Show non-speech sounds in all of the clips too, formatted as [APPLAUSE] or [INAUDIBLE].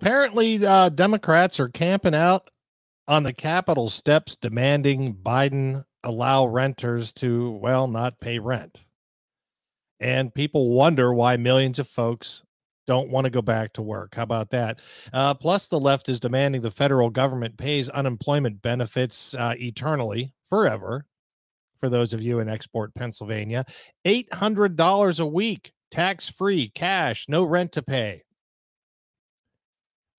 Apparently, uh, Democrats are camping out on the Capitol steps demanding Biden allow renters to, well, not pay rent. And people wonder why millions of folks don't want to go back to work. How about that? Uh, plus, the left is demanding the federal government pays unemployment benefits uh, eternally, forever, for those of you in export Pennsylvania. $800 a week, tax free, cash, no rent to pay.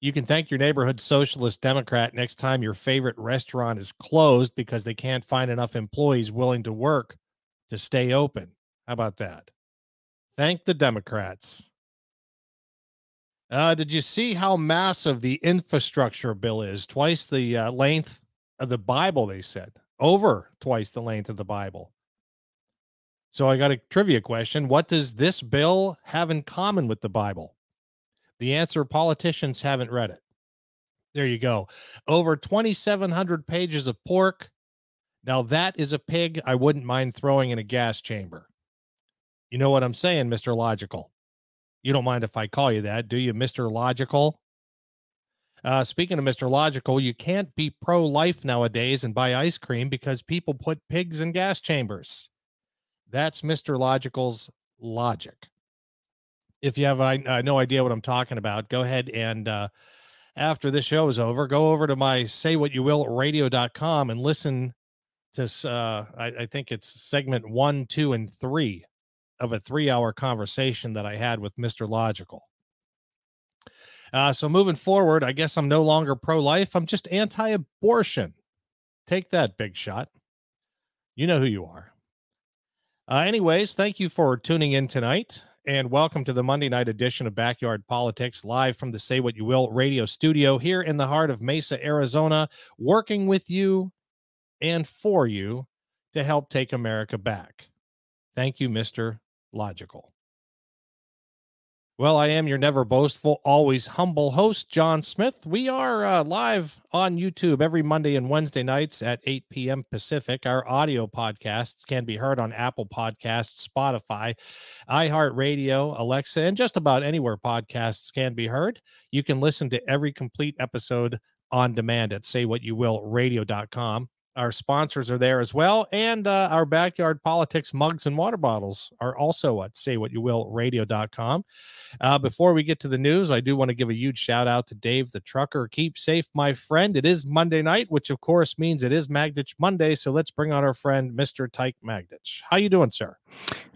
You can thank your neighborhood socialist Democrat next time your favorite restaurant is closed because they can't find enough employees willing to work to stay open. How about that? Thank the Democrats. Uh, did you see how massive the infrastructure bill is? Twice the uh, length of the Bible, they said. Over twice the length of the Bible. So I got a trivia question. What does this bill have in common with the Bible? The answer politicians haven't read it. There you go. Over 2,700 pages of pork. Now, that is a pig I wouldn't mind throwing in a gas chamber. You know what I'm saying, Mr. Logical? You don't mind if I call you that, do you, Mr. Logical? Uh, speaking of Mr. Logical, you can't be pro life nowadays and buy ice cream because people put pigs in gas chambers. That's Mr. Logical's logic if you have uh, no idea what I'm talking about, go ahead and uh, after this show is over, go over to my say what you will radio.com and listen to, uh, I, I think it's segment one, two, and three of a three hour conversation that I had with Mr. Logical. Uh, so moving forward, I guess I'm no longer pro life. I'm just anti abortion. Take that, big shot. You know who you are. Uh, anyways, thank you for tuning in tonight and welcome to the Monday night edition of Backyard Politics, live from the Say What You Will radio studio here in the heart of Mesa, Arizona, working with you and for you to help take America back. Thank you, Mr. Logical. Well, I am your never boastful, always humble host, John Smith. We are uh, live on YouTube every Monday and Wednesday nights at 8 p.m. Pacific. Our audio podcasts can be heard on Apple Podcasts, Spotify, iHeartRadio, Alexa, and just about anywhere podcasts can be heard. You can listen to every complete episode on demand at saywhatyouwillradio.com. Our sponsors are there as well. And uh, our backyard politics mugs and water bottles are also at saywhatyouwillradio.com. Uh, before we get to the news, I do want to give a huge shout out to Dave the trucker. Keep safe, my friend. It is Monday night, which of course means it is Magditch Monday. So let's bring on our friend, Mr. Tyke Magditch. How you doing, sir?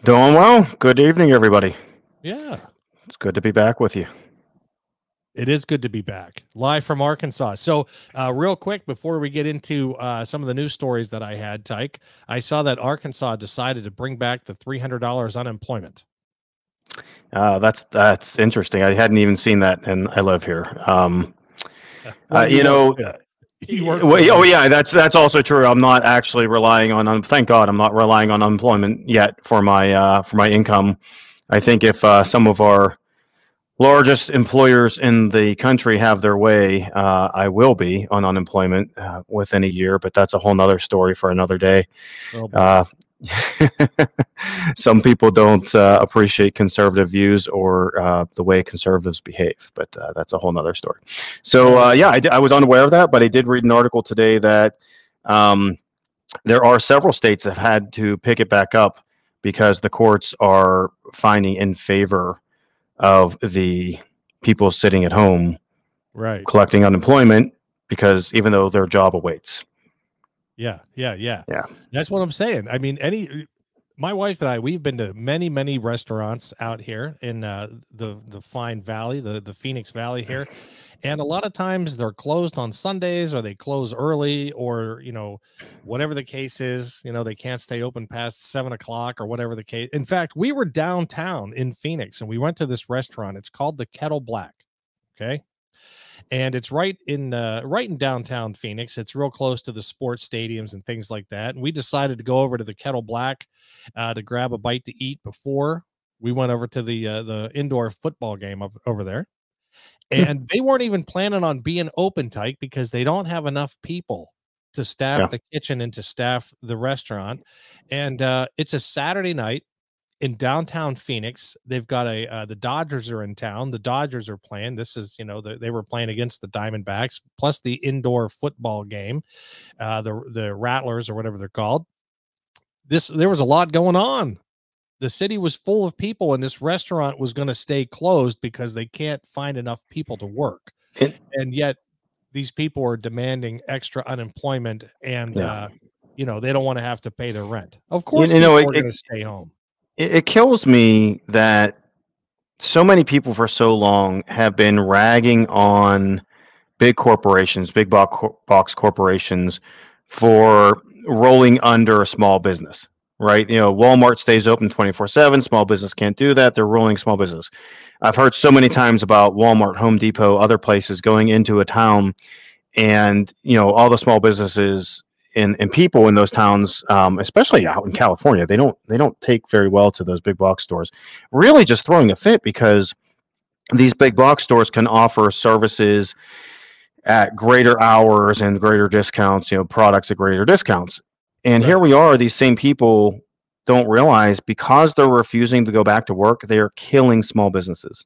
Doing well. Good evening, everybody. Yeah. It's good to be back with you. It is good to be back live from Arkansas. So, uh, real quick before we get into uh, some of the news stories that I had, Tyke, I saw that Arkansas decided to bring back the three hundred dollars unemployment. Uh, that's that's interesting. I hadn't even seen that, and I live here. Um, [LAUGHS] well, uh, you, you know. Well, oh yeah, that's that's also true. I'm not actually relying on. Um, thank God, I'm not relying on unemployment yet for my uh, for my income. I think if uh, some of our largest employers in the country have their way, uh, I will be on unemployment uh, within a year, but that's a whole nother story for another day. Oh, uh, [LAUGHS] some people don't uh, appreciate conservative views or uh, the way conservatives behave, but uh, that's a whole nother story. So, yeah, I, I, was unaware of that, but I did read an article today that um, there are several states that have had to pick it back up because the courts are finding in favor of the people sitting at home right. collecting unemployment because even though their job awaits. Yeah yeah yeah. Yeah. That's what i'm saying. I mean any my wife and i we've been to many many restaurants out here in uh, the the fine valley the the phoenix valley here [LAUGHS] and a lot of times they're closed on sundays or they close early or you know whatever the case is you know they can't stay open past seven o'clock or whatever the case in fact we were downtown in phoenix and we went to this restaurant it's called the kettle black okay? And it's right in uh, right in downtown phoenix it's real close to the sports stadiums and things like that and we decided to go over to the kettle black uh, to grab a bite to eat before we went over to the uh, the indoor football game up over there [LAUGHS] and they weren't even planning on being open Tyke because they don't have enough people to staff yeah. the kitchen and to staff the restaurant. And uh, it's a Saturday night. in downtown Phoenix. They've got a uh, the Dodgers are in town. The Dodgers are playing. This is you know the, they were playing against the Diamondbacks plus the indoor football game, uh, the the Rattlers or whatever they're called. This there was a lot going on. The city was full of people, and this restaurant was going to stay closed because they can't find enough people to work. It, and yet, these people are demanding extra unemployment, and yeah. uh, you know they don't want to have to pay their rent. Of course, you, you know, it, are going to stay home it, it kills me that so many people for so long have been ragging on big corporations, big box corporations for rolling under a small business, right? You know, Walmart stays open 24 7. Small business can't do that. They're rolling small business. I've heard so many times about Walmart, Home Depot, other places going into a town and, you know, all the small businesses and, and people in those towns, um, especially out in California, they don't they don't take very well to those big box stores. Really, just throwing a fit because these big box stores can offer services at greater hours and greater discounts. You know, products at greater discounts. And right. here we are. These same people don't realize because they're refusing to go back to work, they are killing small businesses.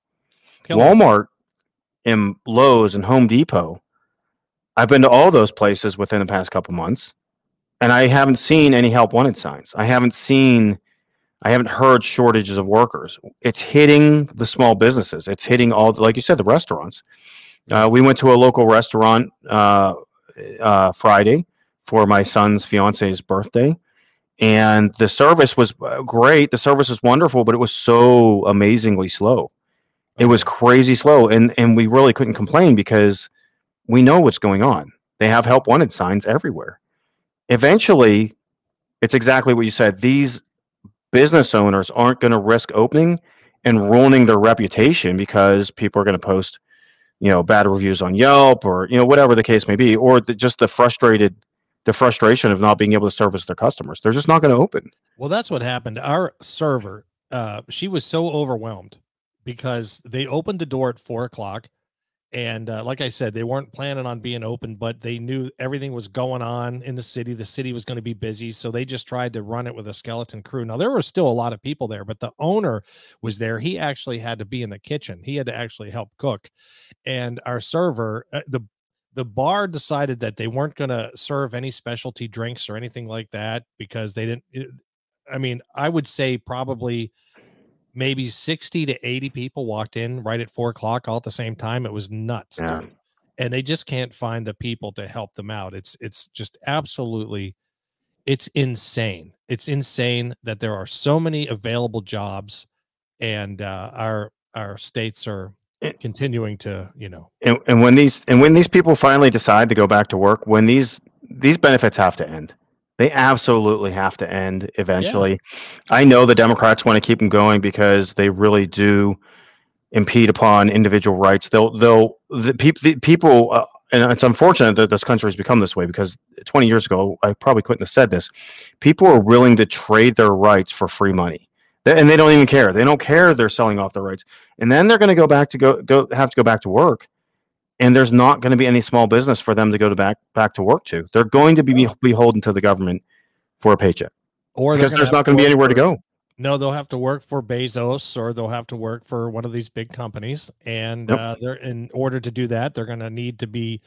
Killing. Walmart and Lowe's and Home Depot I've been to all those places within the past couple months, and I haven't seen any help wanted signs. I haven't seen, I haven't heard shortages of workers. It's hitting the small businesses. It's hitting all, like you said, the restaurants. Uh, we went to a local restaurant uh, uh, Friday for my son's fiance's birthday, and the service was uh, great. The service was wonderful, but it was so amazingly slow. It was crazy slow, and and we really couldn't complain because we know what's going on. They have help wanted signs everywhere. Eventually, it's exactly what you said. These business owners aren't going to risk opening and ruining their reputation because people are going to post, you know, bad reviews on Yelp or you know whatever the case may be, or the, just the frustrated, the frustration of not being able to service their customers. They're just not going to open. Well, that's what happened. Our server, uh, she was so overwhelmed because they opened the door at four o'clock and uh, like I said, they weren't planning on being open, but they knew everything was going on in the city. The city was going to be busy, so they just tried to run it with a skeleton crew. Now there were still a lot of people there, but the owner was there. He actually had to be in the kitchen. He had to actually help cook, and our server, uh, the the bar decided that they weren't going to serve any specialty drinks or anything like that because they didn't. I mean, I would say probably maybe 60 to 80 people walked in right at four o'clock all at the same time. It was nuts. Yeah. And they just can't find the people to help them out. It's it's just absolutely it's insane. It's insane that there are so many available jobs and uh, our our states are continuing to, you know. And, and when these and when these people finally decide to go back to work, when these these benefits have to end they absolutely have to end eventually. Yeah. I know the Democrats want to keep them going because they really do impede upon individual rights. They'll they'll the, pe- the people uh, and it's unfortunate that this country has become this way because 20 years ago I probably couldn't have said this. People are willing to trade their rights for free money. And they don't even care. They don't care they're selling off their rights. And then they're going to go back to go go have to go back to work and there's not going to be any small business for them to go to back back to work to. They're going to be beholden to the government for a paycheck, or because there's not going to be anywhere for, to go. No, they'll have to work for Bezos, or they'll have to work for one of these big companies, and yep. uh, they're in order to do that, they're going to need to be,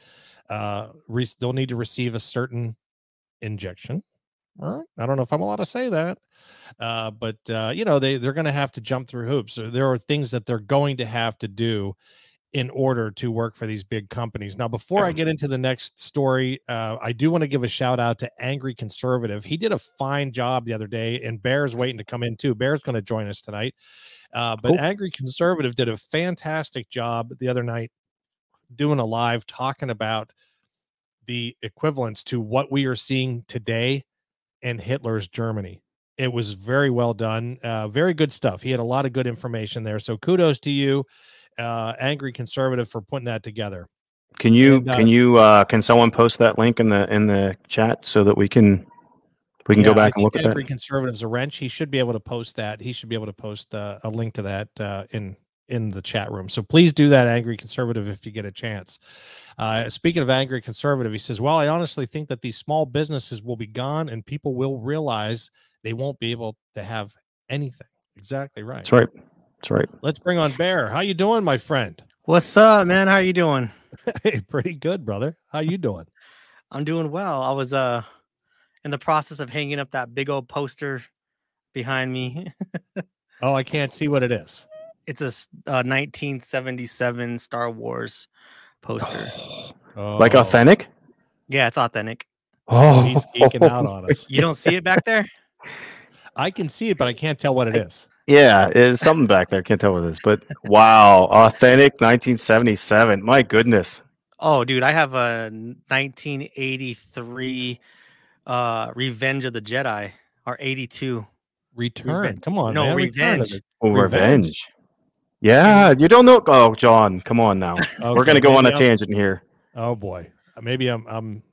uh, re- they'll need to receive a certain injection. All right, I don't know if I'm allowed to say that, uh, but uh, you know they they're going to have to jump through hoops. There are things that they're going to have to do in order to work for these big companies. Now, before I get into the next story, uh, I do want to give a shout out to Angry Conservative. He did a fine job the other day, and Bear's waiting to come in too. Bear's going to join us tonight. Uh, but. Angry Conservative did a fantastic job the other night doing a live talking about the equivalence to what we are seeing today in Hitler's Germany. It was very well done, uh, very good stuff. He had a lot of good information there. So kudos to you uh, angry conservative for putting that together. Can you and, uh, can you uh, can someone post that link in the in the chat so that we can we can yeah, go back and look at that? Angry conservatives a wrench. He should be able to post that. He should be able to post uh, a link to that uh, in in the chat room. So please do that, angry conservative, if you get a chance. Uh, speaking of angry conservative, he says, "Well, I honestly think that these small businesses will be gone, and people will realize they won't be able to have anything." Exactly right. That's right. That's right. Let's bring on Bear. How you doing, my friend? What's up, man? How you doing? hey, pretty good, brother. How you doing? I'm doing well. I was uh in the process of hanging up that big old poster behind me. [LAUGHS] oh, I can't see what it is. It's a uh, 1977 Star Wars poster. [GASPS] Oh. Like authentic? Yeah, it's authentic. Oh, he's geeking out on us. You don't see it back there? [LAUGHS] I can see it, but I can't tell what it is. Yeah, it's something back there. Can't tell what it is, but wow, authentic 1977. My goodness. Oh, dude, I have a 1983 uh Revenge of the Jedi or 82. Return. Come on, no man. revenge. Oh, revenge. revenge. Yeah, you don't know. Oh, John, come on now. okay, [LAUGHS] We're gonna go on a I'm, tangent here. Oh boy, maybe I'm I'm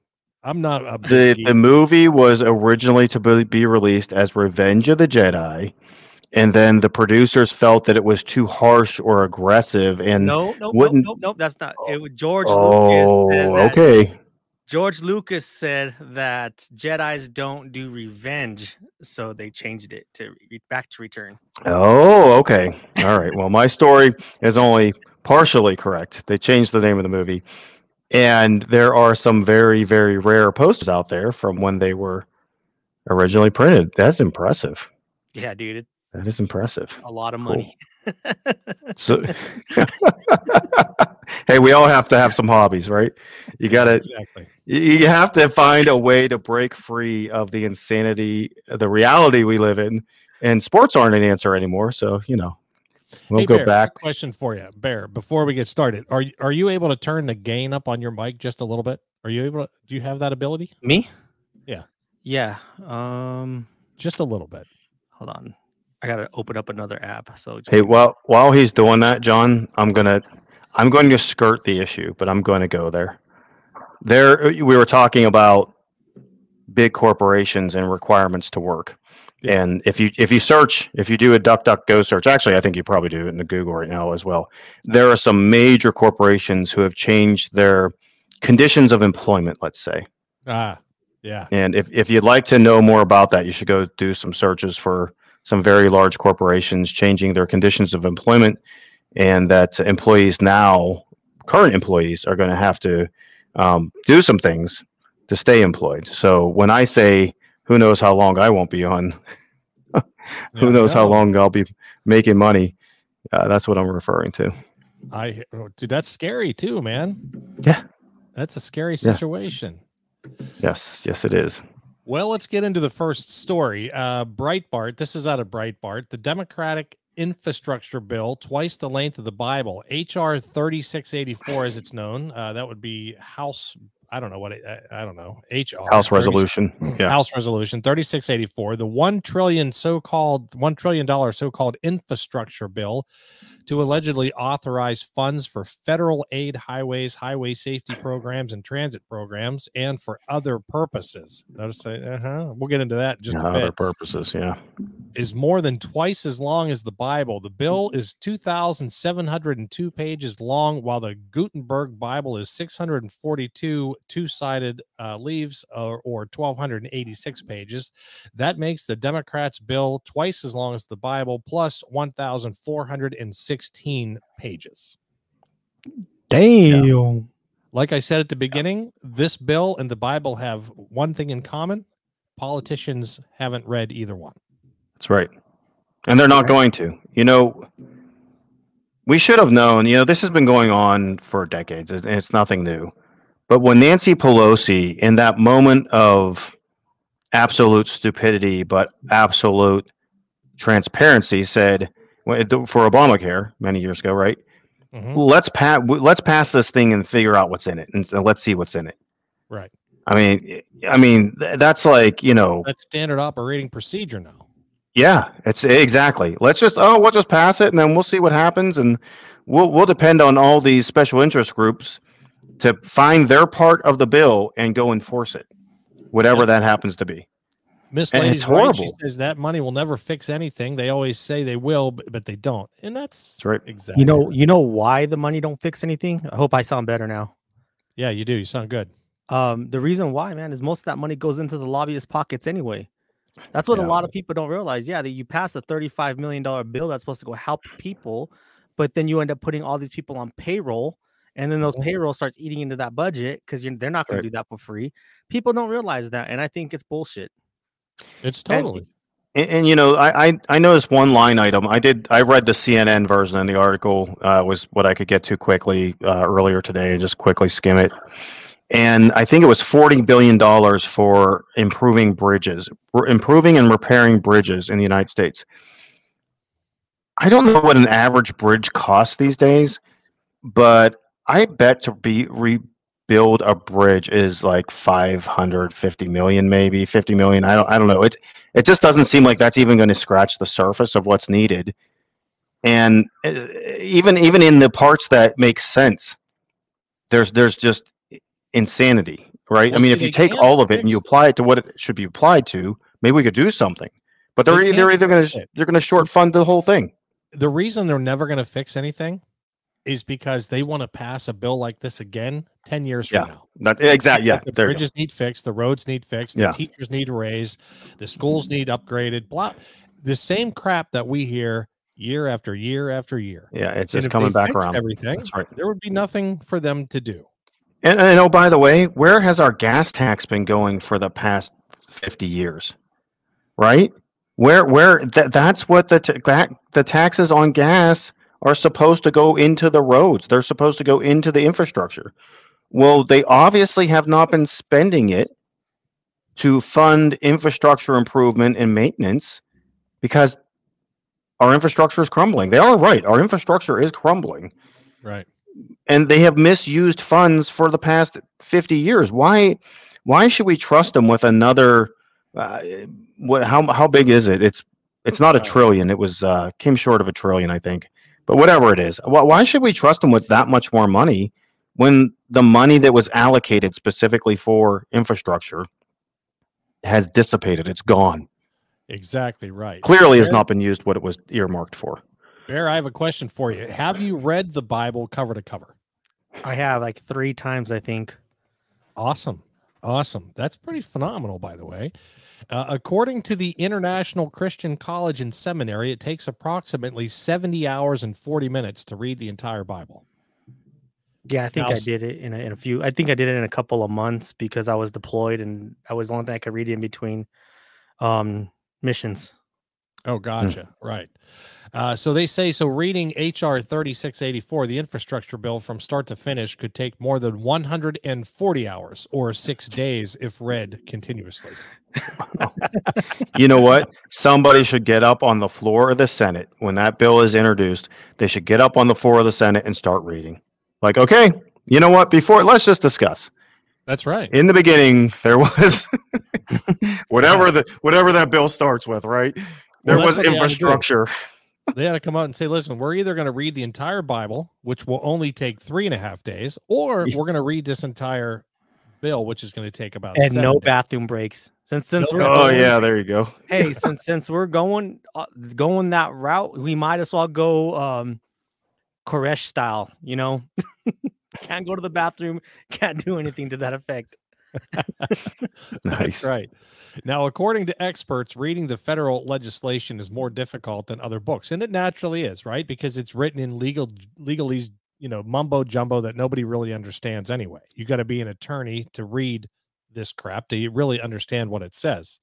I'm not. the The movie was originally to be released as Revenge of the Jedi, and then the producers felt that it was too harsh or aggressive, and no, no, wouldn't. No, no, no, that's not. It was George oh, Lucas. okay. George Lucas said that Jedi's don't do revenge, so they changed it to back to return. Oh, okay. All right. Well, my story is only partially correct. They changed the name of the movie, and there are some very, very rare posters out there from when they were originally printed. That's impressive. Yeah, dude. That is impressive. A lot of money. Cool. [LAUGHS] so, [LAUGHS] hey, we all have to have some hobbies, right? You got to exactly. You have to find a way to break free of the insanity, the reality we live in, and sports aren't an answer anymore. So you know, we'll hey, go Bear, back. Question for you, Bear. Before we get started, are you are you able to turn the gain up on your mic just a little bit? Are you able? to Do you have that ability? Me? Yeah. Yeah. Um, just a little bit. Hold on. I gotta open up another app. So just... hey, well, while he's doing that, John, I'm gonna I'm going to skirt the issue, but I'm going to go there. There, we were talking about big corporations and requirements to work. Yeah. And if you if you search, if you do a DuckDuckGo search, actually, I think you probably do it in the Google right now as well. There are some major corporations who have changed their conditions of employment. Let's say. Ah, yeah. And if if you'd like to know more about that, you should go do some searches for some very large corporations changing their conditions of employment and that employees now, current employees, are going to have to um, do some things to stay employed. So when I say, who knows how long I won't be on, [LAUGHS] who yeah, knows how long I'll be making money, uh, that's what I'm referring to. I, oh, dude, that's scary too, man. Yeah. That's a scary situation. Yeah. Yes, yes, it is. Well, let's get into the first story. Uh, Breitbart, this is out of Breitbart. The Democratic infrastructure bill, twice the length of the Bible, HR 3684 as it's known. Uh, that would be House I don't know what it, I, I don't know. HR House resolution. Yeah. House resolution 3684, the 1 trillion so-called 1 trillion dollar so-called infrastructure bill to allegedly authorize funds for federal aid highways, highway safety programs and transit programs and for other purposes. Notice uh-huh. We'll get into that just yeah, other purposes, yeah. Is more than twice as long as the Bible. The bill is 2702 pages long while the Gutenberg Bible is 642 two sided uh, leaves or, or 1,286 pages. That makes the Democrats' bill twice as long as the Bible, plus 1,416 pages. Damn. Yeah. Like I said at the beginning, this bill and the Bible have one thing in common politicians haven't read either one. That's right. And they're not going to. You know, we should have known, you know, this has been going on for decades. It's nothing new. But when Nancy Pelosi, in that moment of absolute stupidity, but absolute transparency, said for Obamacare many years ago, right? Mm-hmm. Let's pass. Let's pass this thing and figure out what's in it, and let's see what's in it. Right. I mean, I mean, that's like you know, that's standard operating procedure now. Yeah, it's exactly. Let's just oh, we'll just pass it, and then we'll see what happens, and we'll we'll depend on all these special interest groups to find their part of the bill and go enforce it, whatever that happens to be. Miss Lady's horrible. Right. She says that money will never fix anything. They always say they will, but, but they don't, and that's, that's right. Exactly. You know, you know why the money don't fix anything. I hope I sound better now. Yeah, you do. You sound good. Um, the reason why, man, is most of that money goes into the lobbyist pockets anyway. That's what yeah. a lot of people don't realize. Yeah, that you pass a $35 million bill that's supposed to go help people, but then you end up putting all these people on payroll. And then those mm-hmm. payroll starts eating into that budget because they're not going right. to do that for free. People don't realize that. And I think it's bullshit. It's totally. And, and, you know, I, I I noticed one line item. I did. I read the CNN version, and the article uh, was what I could get to quickly uh, earlier today, and just quickly skim it and I think it was forty billion dollars for improving bridges, improving and repairing bridges in the United States. I don't know what an average bridge costs these days, but I bet to be rebuild a bridge is like 550 million, maybe 50 million. I don't, I don't know. It, it just doesn't seem like that's even going to scratch the surface of what's needed. And uh, even, even in the parts that make sense, there's, there's just insanity, right? Well, I mean, if you take all of it and you apply it to what it should be applied to, maybe we could do something. But they're they they're either going to they're going to short fund the whole thing. The reason they're never going to fix anything is because they want to pass a bill like this again 10 years yeah, from now. That, exactly. Yeah. The bridges need fixed. The roads need fixed. The yeah. teachers need raised. The schools need upgraded. Blah. The same crap that we hear year after year after year. Yeah. It's just coming back around. Everything. Right. There would be nothing for them to do. And, and oh, by the way, where has our gas tax been going for the past 50 years? Right? Where where that that's what the that the taxes on gas are supposed to go into the roads. They're supposed to go into the infrastructure. Well, they obviously have not been spending it to fund infrastructure improvement and maintenance because our infrastructure is crumbling. They are right. Our infrastructure is crumbling. Right and they have misused funds for the past 50 years. Why why should we trust them with another uh, what how how big is it? It's it's not a trillion. It was uh, came short of a trillion, I think. But whatever it is, why, why should we trust them with that much more money when the money that was allocated specifically for infrastructure has dissipated? It's gone. Exactly right. Clearly, has not been used what it was earmarked for. Bear, I have a question for you. Have you read the Bible cover to cover? I have like three times, I think. Awesome. Awesome. That's pretty phenomenal, by the way. Uh, according to the International Christian College and Seminary, it takes approximately 70 hours and 40 minutes to read the entire Bible. Yeah, I think now, I did it in a, in a few. I think I did it in a couple of months because I was deployed and I was the only thing I could read in between um, missions. Oh, gotcha. Hmm. Right. Uh, so they say so. Reading HR 3684, the infrastructure bill from start to finish, could take more than 140 hours or six days if read continuously. You know what? Somebody should get up on the floor of the Senate when that bill is introduced. They should get up on the floor of the Senate and start reading. Like, okay, you know what? Before, let's just discuss. That's right. In the beginning, there was [LAUGHS] whatever the whatever that bill starts with, right? There well, was infrastructure they had to come out and say, listen, we're either going to read the entire Bible, which will only take three and a half days, or we're going to read this entire bill, which is going to take about and no days. bathroom breaks. Since since no, we're oh going, yeah, there you go. [LAUGHS] hey, since since we're going uh, going that route, we might as well go um Koresh style. You know, [LAUGHS] can't go to the bathroom, [LAUGHS] can't do anything to that effect. nice. That's right. Now, according to experts, reading the federal legislation is more difficult than other books, and it naturally is, right? Because it's written in legal legalese, you know, mumbo jumbo that nobody really understands anyway. You got to be an attorney to read this crap to really understand what it says.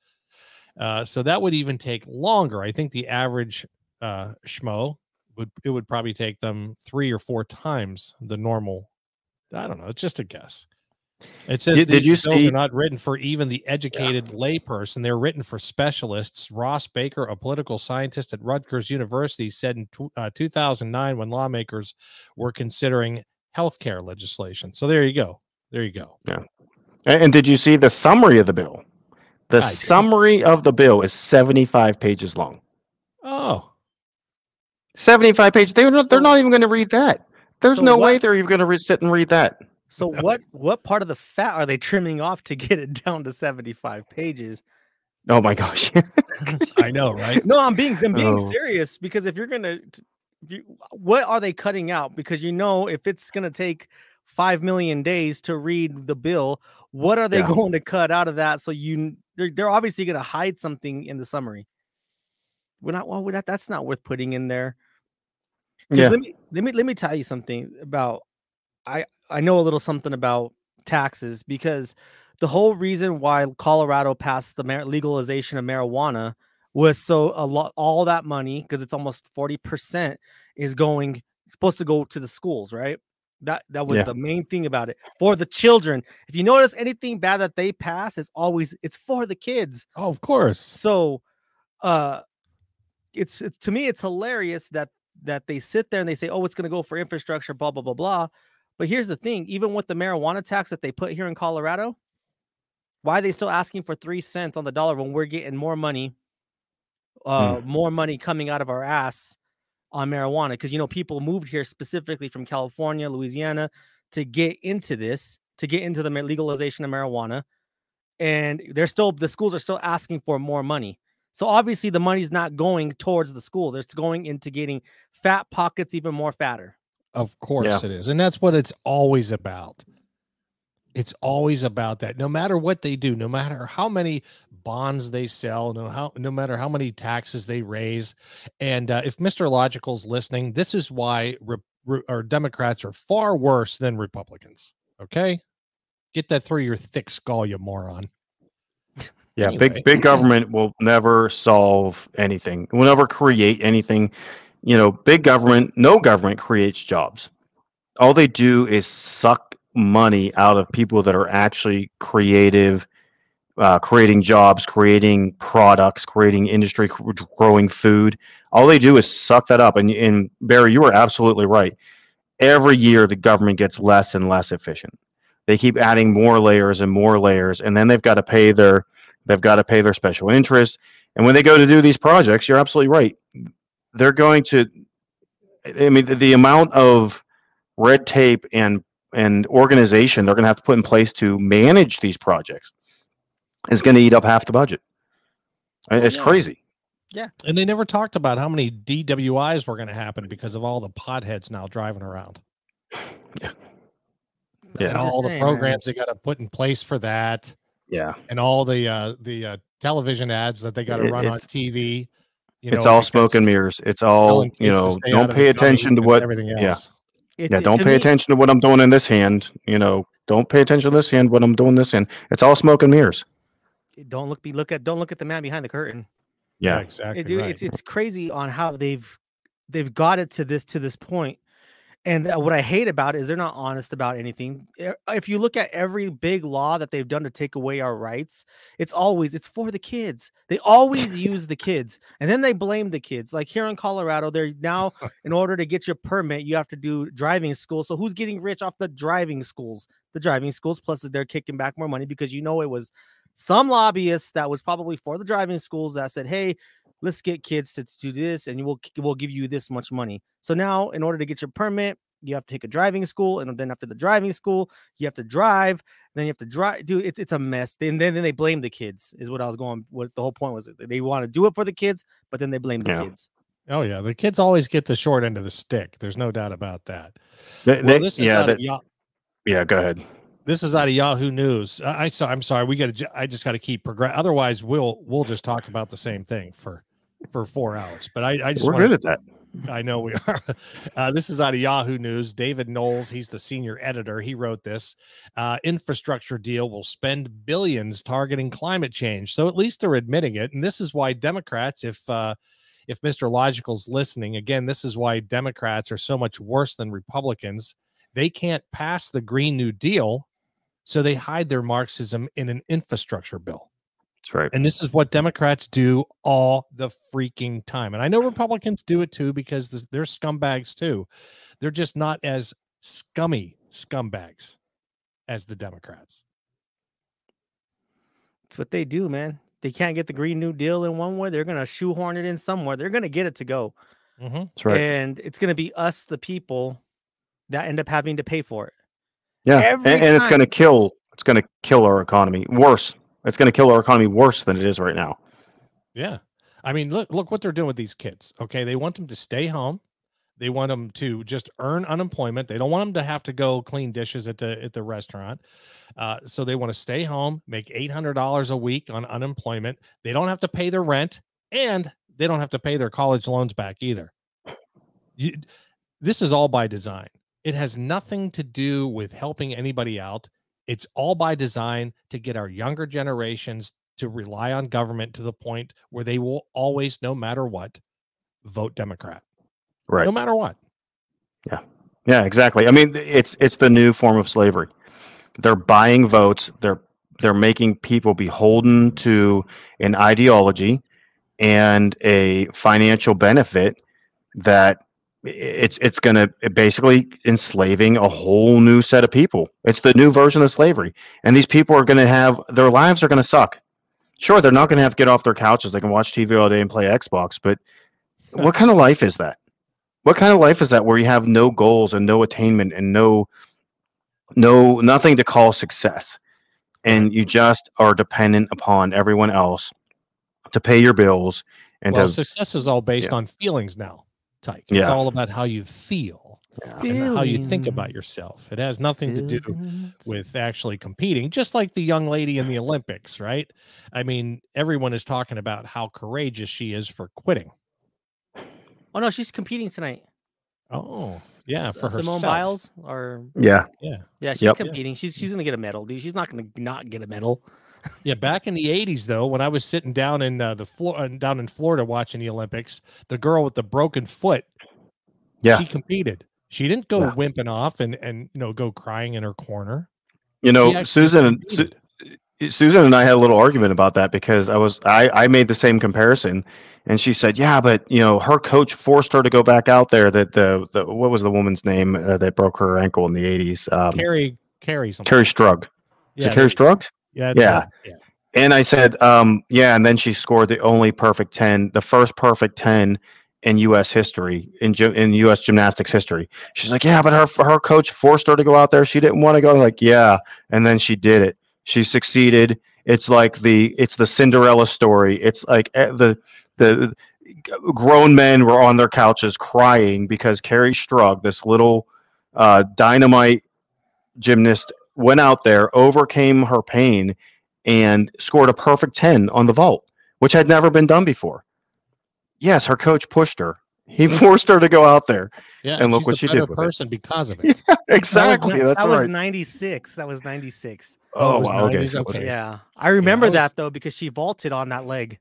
Uh, so that would even take longer. I think the average uh, schmo would it would probably take them three or four times the normal. I don't know. It's just a guess. It says did, these did you are not written for even the educated yeah. layperson. They're written for specialists. Ross Baker, a political scientist at Rutgers University, said in uh, 2009 when lawmakers were considering healthcare legislation. So there you go. There you go. Yeah. And, and did you see the summary of the bill? The I summary did. of the bill is 75 pages long. Oh. 75 pages. They're not, they're not even going to read that. There's so no what? way they're even going to sit and read that. So [LAUGHS] what what part of the fat are they trimming off to get it down to 75 pages? Oh my gosh. [LAUGHS] I know, right? No, I'm being I'm being oh. serious because if you're gonna you, what are they cutting out? Because you know if it's gonna take five million days to read the bill. What are they yeah. going to cut out of that? So you they're, they're obviously going to hide something in the summary. We're not well that that's not worth putting in there. Yeah. Let me let me let me tell you something about I I know a little something about taxes because the whole reason why Colorado passed the legalization of marijuana was so a lot all that money because it's almost 40% is going supposed to go to the schools, right? That that was yeah. the main thing about it for the children. If you notice anything bad that they pass, it's always it's for the kids. Oh, of course. So, uh, it's, it's to me it's hilarious that that they sit there and they say, "Oh, it's going to go for infrastructure," blah blah blah blah. But here's the thing: even with the marijuana tax that they put here in Colorado, why are they still asking for three cents on the dollar when we're getting more money, uh, mm. more money coming out of our ass on marijuana? Because you know people moved here specifically from California, Louisiana, to get into this, to get into the legalization of marijuana, and they're still the schools are still asking for more money. So obviously the money's not going towards the schools. It's going into getting fat pockets even more fatter. Of course yeah. it is. And that's what it's always about. It's always about that. No matter what they do, no matter how many bonds they sell, no how no matter how many taxes they raise, and uh, if Mr. Logical's listening, this is why re, re, or Democrats are far worse than Republicans. Okay, get that through your thick skull, you moron. Yeah, anyway. big big government will never solve anything. Will never create anything. You know, big government, no government creates jobs. All they do is suck money out of people that are actually creative, uh, creating jobs, creating products, creating industry, growing food. All they do is suck that up. And, and Barry, you are absolutely right. Every year, the government gets less and less efficient. They keep adding more layers and more layers, and then they've got to pay their They've got to pay their special interest. And when they go to do these projects, you're absolutely right. They're going to, I mean, the, the amount of red tape and and organization they're going to have to put in place to manage these projects is going to eat up half the budget. It's yeah. crazy. Yeah. And they never talked about how many DWIs were going to happen because of all the potheads now driving around. Yeah. Yeah. And all the programs man. they got to put in place for that. Yeah. And all the uh the uh television ads that they got to run on TV. You it's all smoke and mirrors. It's all, you know, don't pay attention to what everything else. Yeah. It's, yeah, don't pay me, attention to what I'm doing in this hand. You know, don't pay attention to this hand, what I'm doing this hand. It's all smoke and mirrors. Don't look be look at don't look at the man behind the curtain. Yeah, yeah exactly. It, dude, right. It's it's crazy on how they've they've got it to this to this point and what I hate about it is they're not honest about anything. If you look at every big law that they've done to take away our rights, it's always it's for the kids. They always [LAUGHS] use the kids, and then they blame the kids. Like here in Colorado, they're now [LAUGHS] in order to get your permit, you have to do driving school. So who's getting rich off the driving schools? The driving schools, plus they're kicking back more money because you know it was some lobbyists that was probably for the driving schools that said, "Hey, let's get kids to, to do this and we'll we'll give you this much money. So now in order to get your permit, you have to take a driving school, and then after the driving school, you have to drive. Then you have to drive. Dude, it's it's a mess. And then, then they blame the kids. Is what I was going. What the whole point was. They want to do it for the kids, but then they blame the yeah. kids. Oh yeah, the kids always get the short end of the stick. There's no doubt about that. They, well, this is yeah, yeah. Go ahead. This is out of Yahoo News. I, I I'm sorry. We got to. I just got to keep progress. Otherwise, we'll we'll just talk about the same thing for for four hours. But I, I just we're wanna, good at that. I know we are. [LAUGHS] Uh, this is out of Yahoo News. David Knowles, he's the senior editor. He wrote this uh, infrastructure deal will spend billions targeting climate change. So at least they're admitting it. And this is why Democrats, if uh, if Mr. Logical's listening, again, this is why Democrats are so much worse than Republicans. They can't pass the Green New Deal, so they hide their Marxism in an infrastructure bill. That's right. And this is what Democrats do all the freaking time. And I know Republicans do it too because they're scumbags too. They're just not as scummy scumbags as the Democrats. It's what they do, man. They can't get the Green New Deal in one way. They're going to shoehorn it in somewhere. They're going to get it to go. Mm-hmm. That's right. And it's going to be us, the people, that end up having to pay for it. Yeah. and, and it's going to kill. It's going to kill our economy. Worse, it's going to kill our economy worse than it is right now. Yeah. I mean, look look what they're doing with these kids. Okay, they want them to stay home. They want them to just earn unemployment. They don't want them to have to go clean dishes at the at the restaurant. Uh, so they want to stay home, make eight hundred dollars a week on unemployment. They don't have to pay their rent, and they don't have to pay their college loans back either. You, this is all by design. It has nothing to do with helping anybody out. It's all by design to get our younger generations to rely on government to the point where they will always, no matter what, vote Democrat. Right. No matter what. Yeah. Yeah, exactly. I mean, it's it's the new form of slavery. They're buying votes. They're they're making people beholden to an ideology and a financial benefit that it's it's going to basically enslaving a whole new set of people. It's the new version of slavery, and these people are going to have their lives are going to suck. Sure, they're not going to have to get off their couches. They can watch TV all day and play Xbox, but what kind of life is that? What kind of life is that where you have no goals and no attainment and no no nothing to call success, and you just are dependent upon everyone else to pay your bills and well, to, success is all based yeah. on feelings now. Tyke. It's Yeah. all about how you feel and how you think about yourself. It has nothing to do with actually competing, just like the young lady in the Olympics, right? I mean, everyone is talking about how courageous she is for quitting. Oh no, she's competing tonight. Oh, yeah, S- for herself. Simone Biles or yeah Yeah. yeah, she's Yep. competing. She's she's gonna get a medal, dude. She's not gonna not get a medal. Yeah, back in the '80s, though, when I was sitting down in uh, the floor uh, down in Florida watching the Olympics, the girl with the broken foot, Yeah. she competed. She didn't go Yeah. wimping off and and you know go crying in her corner. you know Susan and Su- Susan and I had a little argument about that because I was I I made the same comparison and she said yeah but you know her coach forced her to go back out there that the, the what was the woman's name uh, that broke her ankle in the 80s um Kerri, Kerri, something. Kerri Strug Is it yeah, Kerri Strug yeah, Yeah. her. yeah. and I said um yeah and then she scored the only perfect 10 the first perfect 10 in US history in in US gymnastics history she's like yeah but her her coach forced her to go out there she didn't want to go I'm like yeah and then she did it she succeeded it's like the it's the cinderella story it's like eh, the the grown men were on their couches crying because kerri strug this little uh, dynamite gymnast went out there overcame her pain and scored a perfect 10 on the vault which had never been done before yes her coach pushed her he forced her to go out there Yeah, And look what she did with it. person because of [LAUGHS] it. exactly That was, that's that was 96. That was 96. Oh, oh was wow okay 90s? so it was- Okay. Yeah. I remember was- that though because she vaulted on that leg.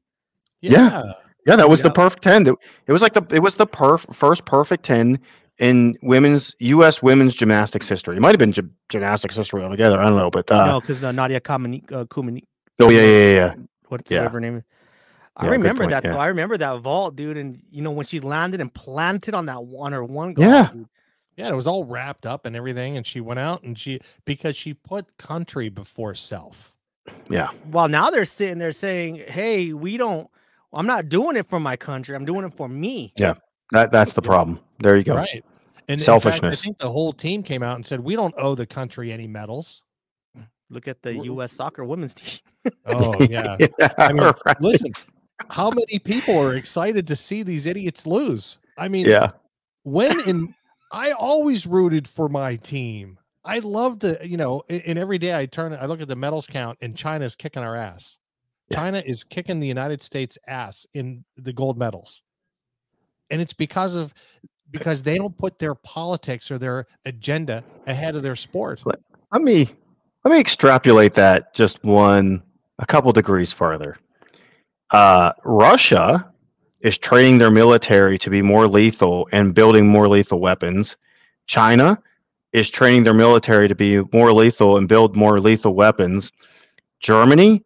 Yeah. Yeah, that was the perfect 10. It it was like the it was the perf, first perfect 10 in women's US women's gymnastics history. It might have been gy- gymnastics history altogether. I don't know, but uh no, because uh, Nadia Kamani, uh, Kumani, oh yeah, yeah, yeah, yeah. what's Yeah. whatever her name is. I Yeah, remember point, that yeah. though. I remember that vault, dude. And you know when she landed and planted on that one or one goal, Yeah. dude, Yeah, it was all wrapped up and everything, and she went out and she because she put country before self. Yeah. Well, now they're sitting there saying, "Hey, we don't. I'm not doing it for my country. I'm doing it for me." That that's the problem. There you go. Right. And in fact, Selfishness. I think the whole team came out and said, "We don't owe the country any medals." Look at the W- U.S. soccer women's [LAUGHS] team. Oh yeah. [LAUGHS] yeah I mean, right. listen, How many people are excited to see these idiots lose? I mean, Yeah. when in I always rooted for my team. I love the, you know, a- and every day I turn, I look at the medals count, and China's kicking our ass. Yeah. China is kicking the United States ass in the gold medals, and it's because of because they don't put their politics or their agenda ahead of their sport. Let me let me extrapolate that just one a couple degrees farther. Uh, Russia is training their military to be more lethal and building more lethal weapons. China is training their military to be more lethal and build more lethal weapons. Germany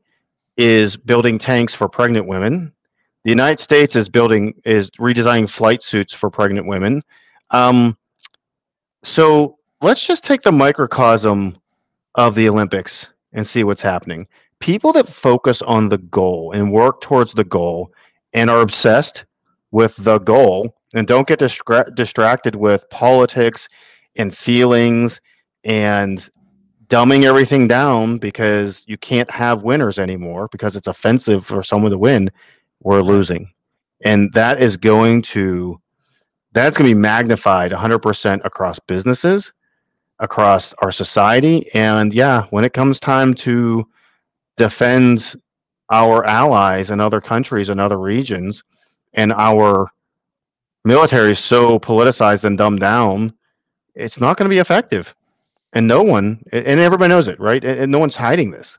is building tanks for pregnant women. The United States is building is redesigning flight suits for pregnant women. Um, so let's just take the microcosm of the Olympics and see what's happening. People that focus on the goal and work towards the goal and are obsessed with the goal and don't get distra- distracted with politics and feelings and dumbing everything down because you can't have winners anymore because it's offensive for someone to win, we're losing. And that is going to that's going to be magnified 100% across businesses, across our society. And yeah, when it comes time to defend our allies and other countries and other regions, and our military is so politicized and dumbed down, it's not going to be effective. And no one, and everybody knows it, right? And no one's hiding this.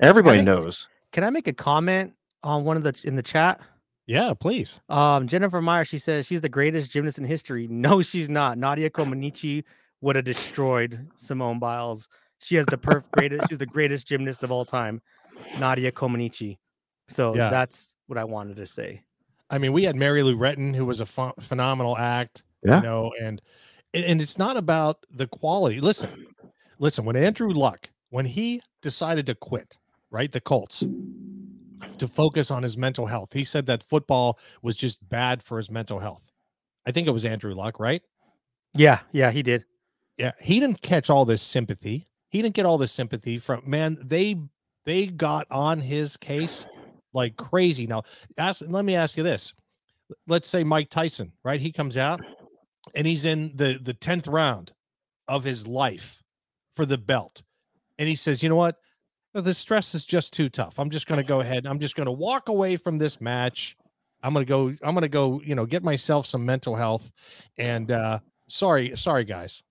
Everybody can knows. Can I make a comment on one of the in the chat? Yeah, please. Um, Jennifer Meyer, she says she's the greatest gymnast in history. No, she's not. Nadia [LAUGHS] Comaneci would have destroyed Simone Biles. She has the perfect greatest. She's the greatest gymnast of all time, Nadia Comaneci. So yeah. that's what I wanted to say. I mean, we had Mary Lou Retton, who was a ph- phenomenal act. Yeah. You know, and and it's not about the quality. Listen, listen. When Andrew Luck, when he decided to quit, right, the Colts, to focus on his mental health, he said that football was just bad for his mental health. I think it was Andrew Luck, right? Yeah, yeah, he did. Yeah, he didn't catch all this sympathy. He didn't get all this sympathy from man. They they got on his case like crazy. Now, ask, let me ask you this. Let's say Mike Tyson, right? He comes out and he's in the the 10th round of his life for the belt. And he says, "You know what? The stress is just too tough. I'm just going to go ahead. I'm just going to walk away from this match. I'm going to go I'm going to go, you know, get myself some mental health and uh sorry, sorry guys.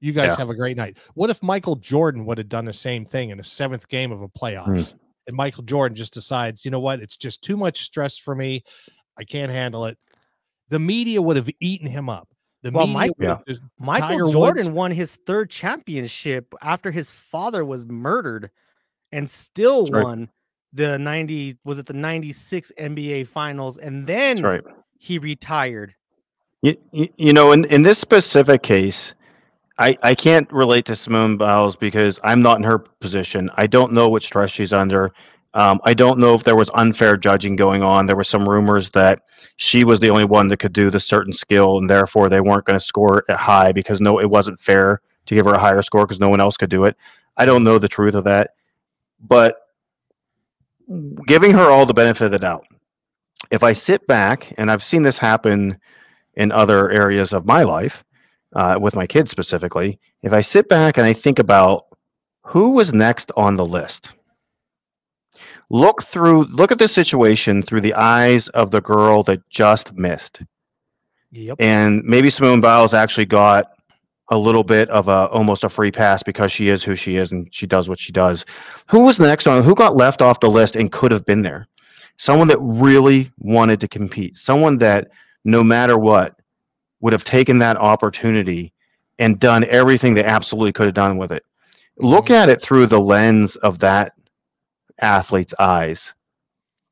You guys yeah. have a great night. What if Michael Jordan would have done the same thing in a seventh game of a playoffs? Mm and Michael Jordan just decides, you know what, it's just too much stress for me. I can't handle it. The media would have eaten him up. The well, Mike, yeah. Michael Jordan Woods. won his third championship after his father was murdered and still That's won right. the 90 was it the 96 NBA finals and then right. he retired. You, you, you know in, in this specific case I, I can't relate to Simone Biles because I'm not in her position. I don't know what stress she's under. Um, I don't know if there was unfair judging going on. There were some rumors that she was the only one that could do the certain skill, and therefore they weren't going to score it high because no, it wasn't fair to give her a higher score because no one else could do it. I don't know the truth of that, but giving her all the benefit of the doubt. If I sit back, and I've seen this happen in other areas of my life, uh, with my kids specifically, if I sit back and I think about who was next on the list, look through, look at the situation through the eyes of the girl that just missed. Yep. And maybe Simone Biles actually got a little bit of a almost a free pass because she is who she is and she does what she does. Who was the next on? Who got left off the list and could have been there? Someone that really wanted to compete. Someone that no matter what would have taken that opportunity and done everything they absolutely could have done with it. Look mm-hmm. at it through the lens of that athlete's eyes,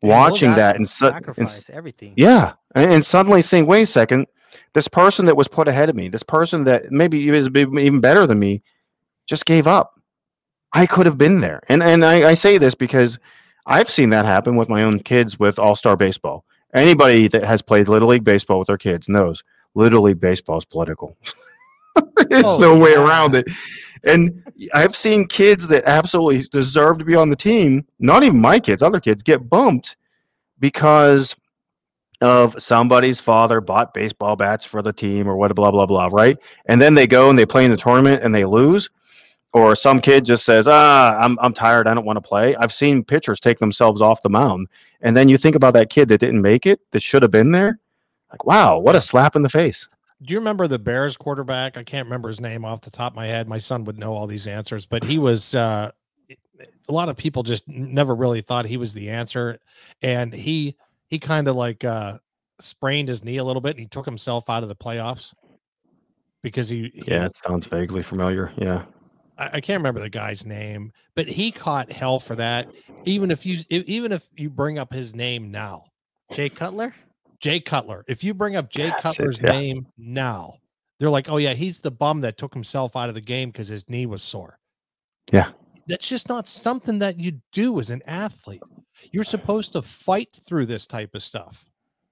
and watching that and, su- sacrifice and, everything. Yeah, and, and, suddenly saying, "Wait a second, this person that was put ahead of me, this person that maybe is even better than me, just gave up. I could have been there." And and I, I say this because I've seen that happen with my own kids with All Star Baseball. Anybody that has played Little League Baseball with their kids knows Little League baseball is political. [LAUGHS] There's oh, no yeah. way around it. And I've seen kids that absolutely deserve to be on the team, not even my kids, other kids, get bumped because of somebody's father bought baseball bats for the team or what blah blah blah, right? And then they go and they play in the tournament and they lose. Or some kid just says, "Ah, I'm I'm tired. I don't want to play." I've seen pitchers take themselves off the mound, and then you think about that kid that didn't make it, that should have been there, like, wow, what a slap in the face. Do you remember the Bears quarterback? I can't remember his name off the top of my head. My son would know all these answers, but he was uh, a lot of people just never really thought he was the answer. And he he kind of like uh sprained his knee a little bit and he took himself out of the playoffs because he, he Yeah, it sounds vaguely familiar. Yeah. I, I can't remember the guy's name, but he caught hell for that. Even if you even if you bring up his name now. Jay Cutler? Jay Cutler. If you bring up Jay That's Cutler's it, yeah. name now, they're like, oh, yeah, he's the bum that took himself out of the game because his knee was sore. Yeah. That's just not something that you do as an athlete. You're supposed to fight through this type of stuff.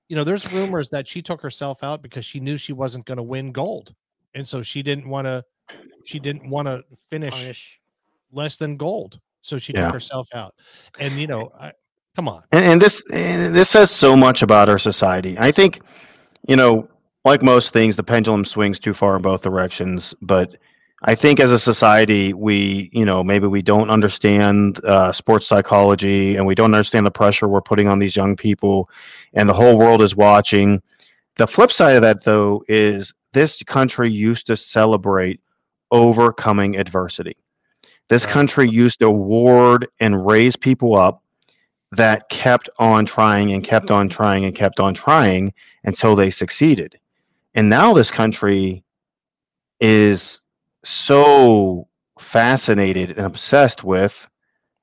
You know, there's rumors that she took herself out because she knew she wasn't going to win gold. And so she didn't want to, she didn't want to finish Punish. less than gold. So she yeah. took herself out. And, you know, I, Come on. And, and this and this says so much about our society. I think, you know, like most things, the pendulum swings too far in both directions. But I think as a society, we, you know, maybe we don't understand uh, sports psychology and we don't understand the pressure we're putting on these young people, and the whole world is watching. The flip side of that, though, is this country used to celebrate overcoming adversity. This country used to award and raise people up that kept on trying and kept on trying and kept on trying until they succeeded. And now this country is so fascinated and obsessed with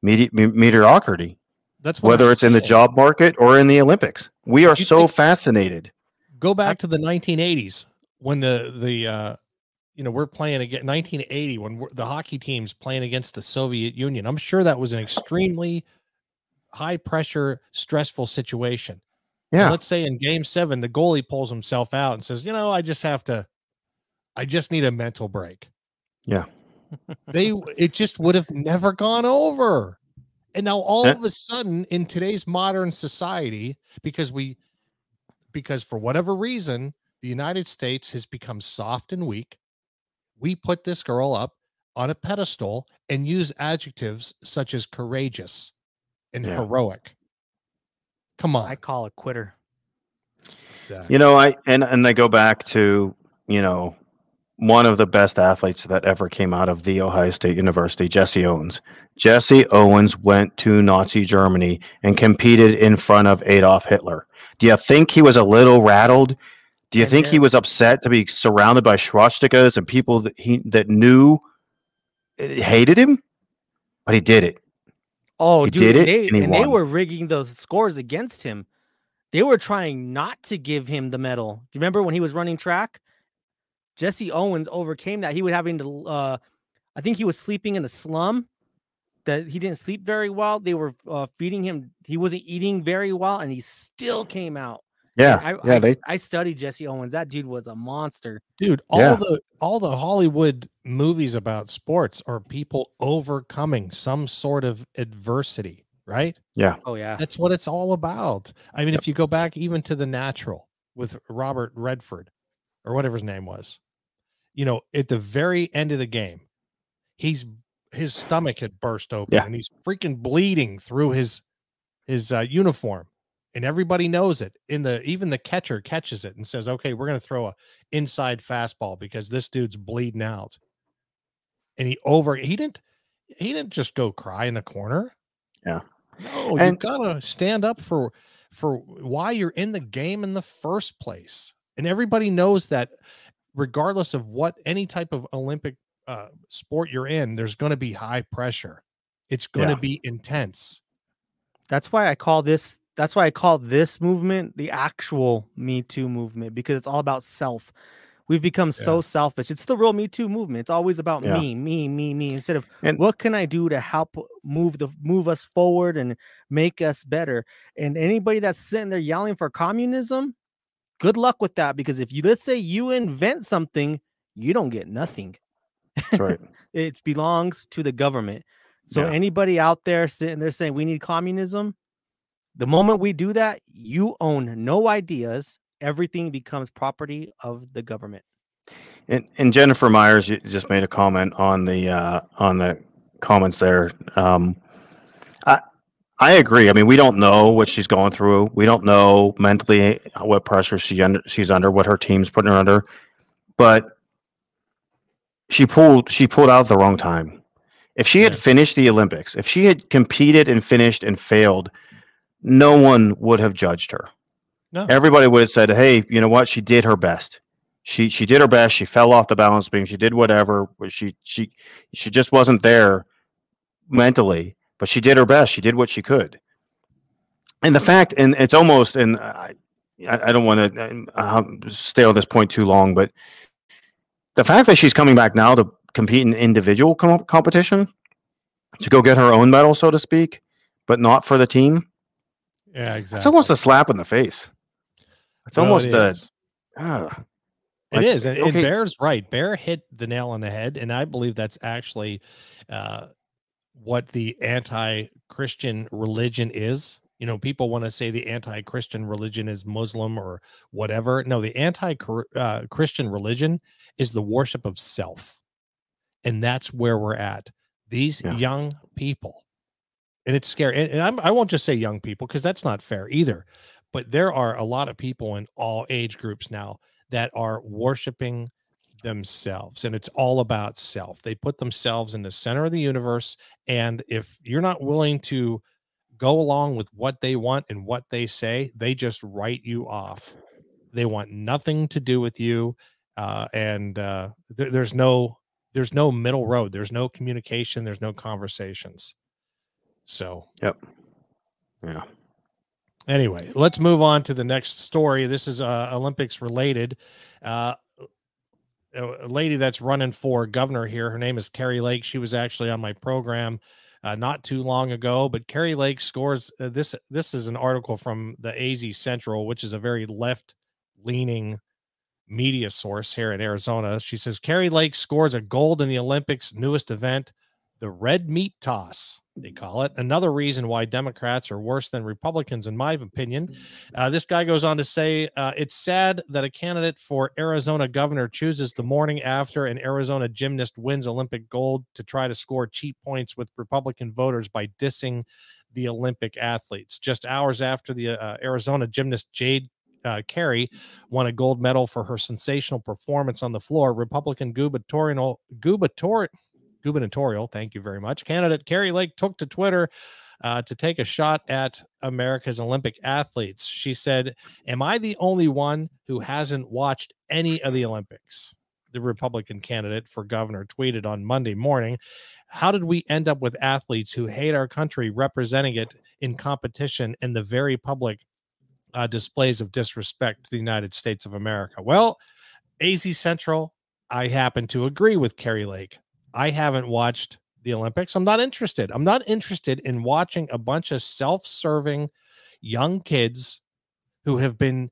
medi- mediocrity. That's whether it's in the job market or in the Olympics. We are so fascinated. Go back to the 1980s when the the uh, you know we're playing again 1980 when the hockey team's playing against the Soviet Union. I'm sure that was an extremely high pressure, stressful situation. Yeah. And let's say in game seven, the goalie pulls himself out and says, you know, I just have to, I just need a mental break. Yeah. they, it just would have never gone over. And now all eh. of a sudden in today's modern society, because we, because for whatever reason, the United States has become soft and weak, we put this girl up on a pedestal and use adjectives such as courageous and yeah. heroic. Come on. I call it quitter. Exactly. You know, I and and I go back to, you know, one of the best athletes that ever came out of the Ohio State University, Jesse Owens. Jesse Owens went to Nazi Germany and competed in front of Adolf Hitler. Do you think he was a little rattled? Do you think he was upset to be surrounded by swastikas and people that he that knew eh, hated him? But he did it. Oh, he dude, and, they, and, and they were rigging those scores against him. They were trying not to give him the medal. Do you remember when he was running track? Jesse Owens overcame that. He was having to, uh, I think he was sleeping in a slum. That he didn't sleep very well. They were uh, feeding him. He wasn't eating very well, and he still came out. Yeah, I, yeah. I, they... I studied Jesse Owens. That dude was a monster, dude. All yeah. the all the Hollywood movies about sports are people overcoming some sort of adversity, right? Yeah. Oh yeah. That's what it's all about. I mean, yep. if you go back even to the Natural with Robert Redford, or whatever his name was, you know, at the very end of the game, he's his stomach had burst open yeah. and he's freaking bleeding through his his uh, uniform and everybody knows it in the even the catcher catches it and says okay we're going to throw a inside fastball because this dude's bleeding out. And he over he didn't he didn't just go cry in the corner. Yeah. No and, you gotta stand up for for why you're in the game in the first place and everybody knows that regardless of what any type of olympic uh, sport you're in there's going to be high pressure it's going to yeah. be intense that's why i call this that's why I call this movement the actual Me Too movement because it's all about self. We've become yeah. so selfish. It's the real Me Too movement. It's always about yeah. me, me, me, me. Instead of and, what can I do to help move the move us forward and make us better. And anybody that's sitting there yelling for communism, good luck with that. Because if you let's say you invent something, you don't get nothing. That's right. [LAUGHS] it belongs to the government. So yeah. anybody out there sitting there saying we need communism, the moment we do that, you own no ideas. Everything becomes property of the government. And, and Jennifer Myers just made a comment on the uh, on the comments there. Um, I agree. I mean, we don't know what she's going through. We don't know mentally what pressure she under, she's under, what her team's putting her under. But she pulled she pulled out at the wrong time. If she had finished the Olympics, if she had competed and finished and failed no one would have judged her. No. Everybody would have said, "Hey, you know what? She did her best. She she did her best. She fell off the balance beam. She did whatever. She she she just wasn't there mentally, but she did her best. She did what she could." And the fact, and it's almost, and I I don't want to uh, stay on this point too long, but the fact that she's coming back now to compete in individual com- competition to go get her own medal, so to speak, but not for the team yeah, exactly. It's almost a slap in the face. It's no, almost it a. Uh, it like, is, and, okay. and, Bear's right. Bear hit the nail on the head, and I believe that's actually uh, what the anti-Christian religion is. you know, people want to say the anti-Christian religion is Muslim or whatever. No, the anti-Christian uh, religion is the worship of self, and that's where we're at. These yeah. young people, and it's scary. And, and I'm, I won't just say young people because that's not fair either. But there are a lot of people in all age groups now that are worshiping themselves and it's all about self. They put themselves in the center of the universe and if you're not willing to go along with what they want and what they say they just write you off. They want nothing to do with you uh, and uh, th- there's no there's no middle road. There's no communication. There's no conversations. So yep. Yeah. Anyway let's move on to the next story. This is uh, olympics related. Uh, a lady that's running for governor here. Her name is Kari Lake. She was actually on my program uh, not too long ago. But Kari Lake scores uh, this. This is an article from the AZ Central, which is a very left leaning media source here in Arizona. She says Kari Lake scores a gold in the Olympics' newest event, the red meat toss they call it. Another reason why Democrats are worse than Republicans, in my opinion. Mm. Uh, this guy goes on to say uh, it's sad that a candidate for Arizona governor chooses the morning after an Arizona gymnast wins Olympic gold to try to score cheap points with Republican voters by dissing the Olympic athletes. Just hours after the uh, Arizona gymnast Jade uh, Carey won a gold medal for her sensational performance on the floor. Republican gubernatorial, gubernatorial, gubernatorial, thank you very much, candidate Kari Lake took to Twitter uh, to take a shot at America's Olympic athletes. She said, Am I the only one who hasn't watched any of the Olympics? The Republican candidate for governor tweeted on Monday morning. How did we end up with athletes who hate our country representing it in competition in the very public uh, displays of disrespect to the United States of America? Well, AZ Central, I happen to agree with Kari Lake. I haven't watched the Olympics. I'm not interested. I'm not interested in watching a bunch of self serving young kids who have been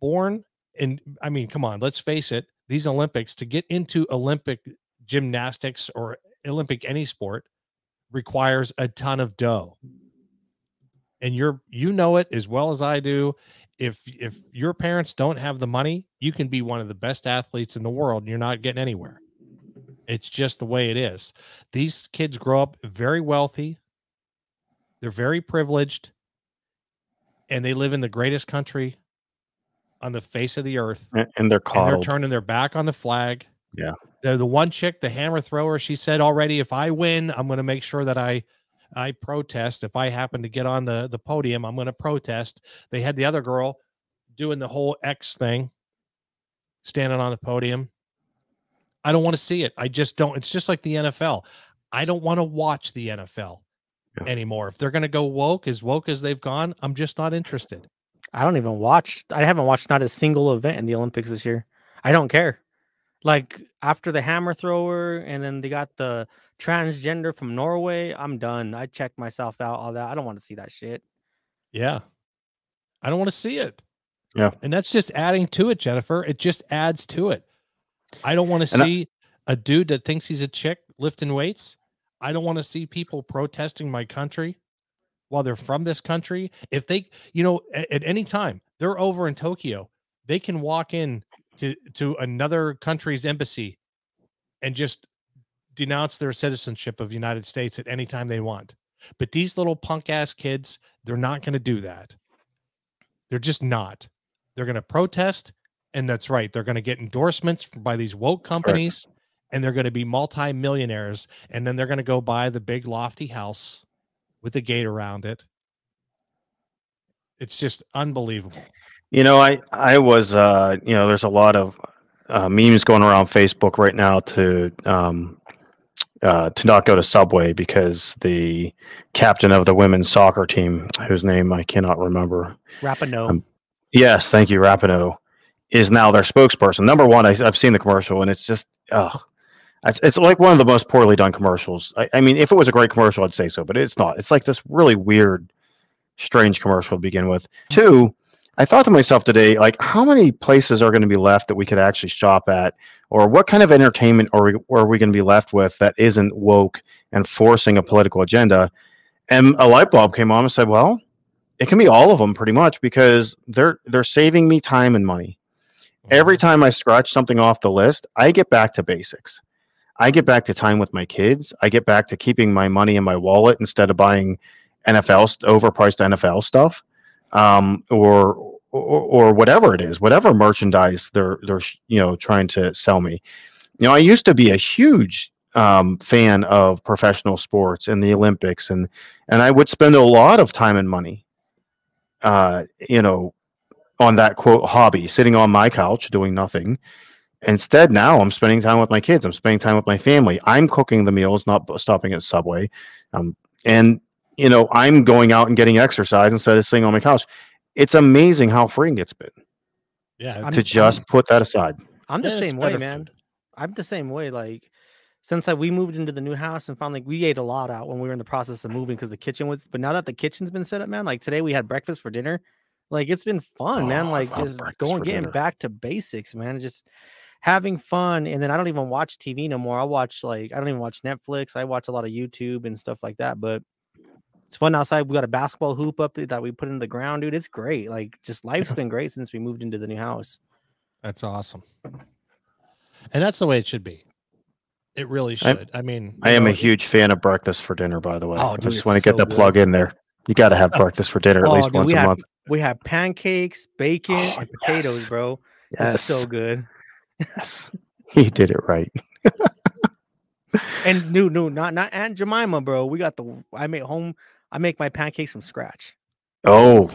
born in. I mean, come on, let's face it, these Olympics to get into Olympic gymnastics or Olympic any sport requires a ton of dough. And you're you know it as well as I do. If if your parents don't have the money, you can be one of the best athletes in the world and you're not getting anywhere. It's just the way it is. These kids grow up very wealthy. They're very privileged and they live in the greatest country on the face of the earth. And they're coddled. And they're turning their back on the flag. Yeah. They're the one chick, the hammer thrower. She said already, if I win, I'm going to make sure that I I protest. If I happen to get on the the podium, I'm going to protest. They had the other girl doing the whole X thing, standing on the podium. I don't want to see it. I just don't. It's just like the NFL. I don't want to watch the NFL yeah. anymore. If they're going to go woke, as woke as they've gone, I'm just not interested. I don't even watch. I haven't watched not a single event in the Olympics this year. I don't care. Like after the hammer thrower, and then they got the transgender from Norway. I'm done. I checked myself out. All that. I don't want to see that shit. Yeah, I don't want to see it. Yeah, and that's just adding to it, Jennifer. It just adds to it. I don't want to see I, a dude that thinks he's a chick lifting weights. I don't want to see people protesting my country while they're from this country. If they, you know, at, at any time they're over in Tokyo, they can walk in to to another country's embassy and just denounce their citizenship of the United States at any time they want. But these little punk ass kids, they're not going to do that. They're just not. They're going to protest and that's right. They're going to get endorsements by these woke companies right. and they're going to be multi-millionaires. And then they're going to go buy the big lofty house with a gate around it. It's just unbelievable. You know, I, I was, uh, you know, there's a lot of uh, memes going around Facebook right now to, um, uh, to not go to Subway because the captain of the women's soccer team, whose name I cannot remember, Rapinoe. Um, yes, thank you, Rapinoe is now their spokesperson. Number one, I, have seen the commercial and it's just, oh, it's, it's like one of the most poorly done commercials. I, I, mean, if it was a great commercial, I'd say so, but it's not. It's like this really weird, strange commercial to begin with. Two, I thought to myself today, like, how many places are going to be left that we could actually shop at, or what kind of entertainment are we, are we going to be left with that isn't woke and forcing a political agenda? And a light bulb came on and said, well, it can be all of them pretty much because they're they're saving me time and money. Every time I scratch something off the list, I get back to basics. I get back to time with my kids. I get back to keeping my money in my wallet instead of buying NFL overpriced NFL stuff, um, or, or or whatever it is, whatever merchandise they're they're you know trying to sell me. You know, I used to be a huge um, fan of professional sports and the Olympics, and and I would spend a lot of time and money, uh, you know, on that quote hobby, sitting on my couch doing nothing. Instead, now I'm spending time with my kids. I'm spending time with my family. I'm cooking the meals, not stopping at Subway, um, and you know, I'm going out and getting exercise instead of sitting on my couch. It's amazing how freeing it's been Yeah. I'm- to just put that aside. I'm the and it's same way, man. food. I'm the same way. Like since like we moved into the new house and finally we ate a lot out when we were in the process of moving because the kitchen was. But now that the kitchen's been set up, man, like today we had breakfast for dinner. Like it's been fun, man. Oh, I Like just going getting dinner. back to basics, man. Just having fun. And then I don't even watch TV no more. I watch like I don't even watch Netflix. I watch a lot of YouTube and stuff like that. But it's fun outside. We got a basketball hoop up that we put in the ground, dude. It's great. Like just life's [LAUGHS] been great since we moved into the new house. That's awesome. And that's the way it should be. It really should. I mean, I am know, a huge fan of breakfast for dinner, by the way. Oh, I just want to get so the good. plug in there. You got to have uh, breakfast for dinner at Oh, least dude, once a had month. we have pancakes, bacon, Oh, and potatoes, yes. bro. Yes, It's so good. yes, he did it right. And no, no, not not Aunt Jemima, bro. We got the I make home. I make my pancakes from scratch. Oh,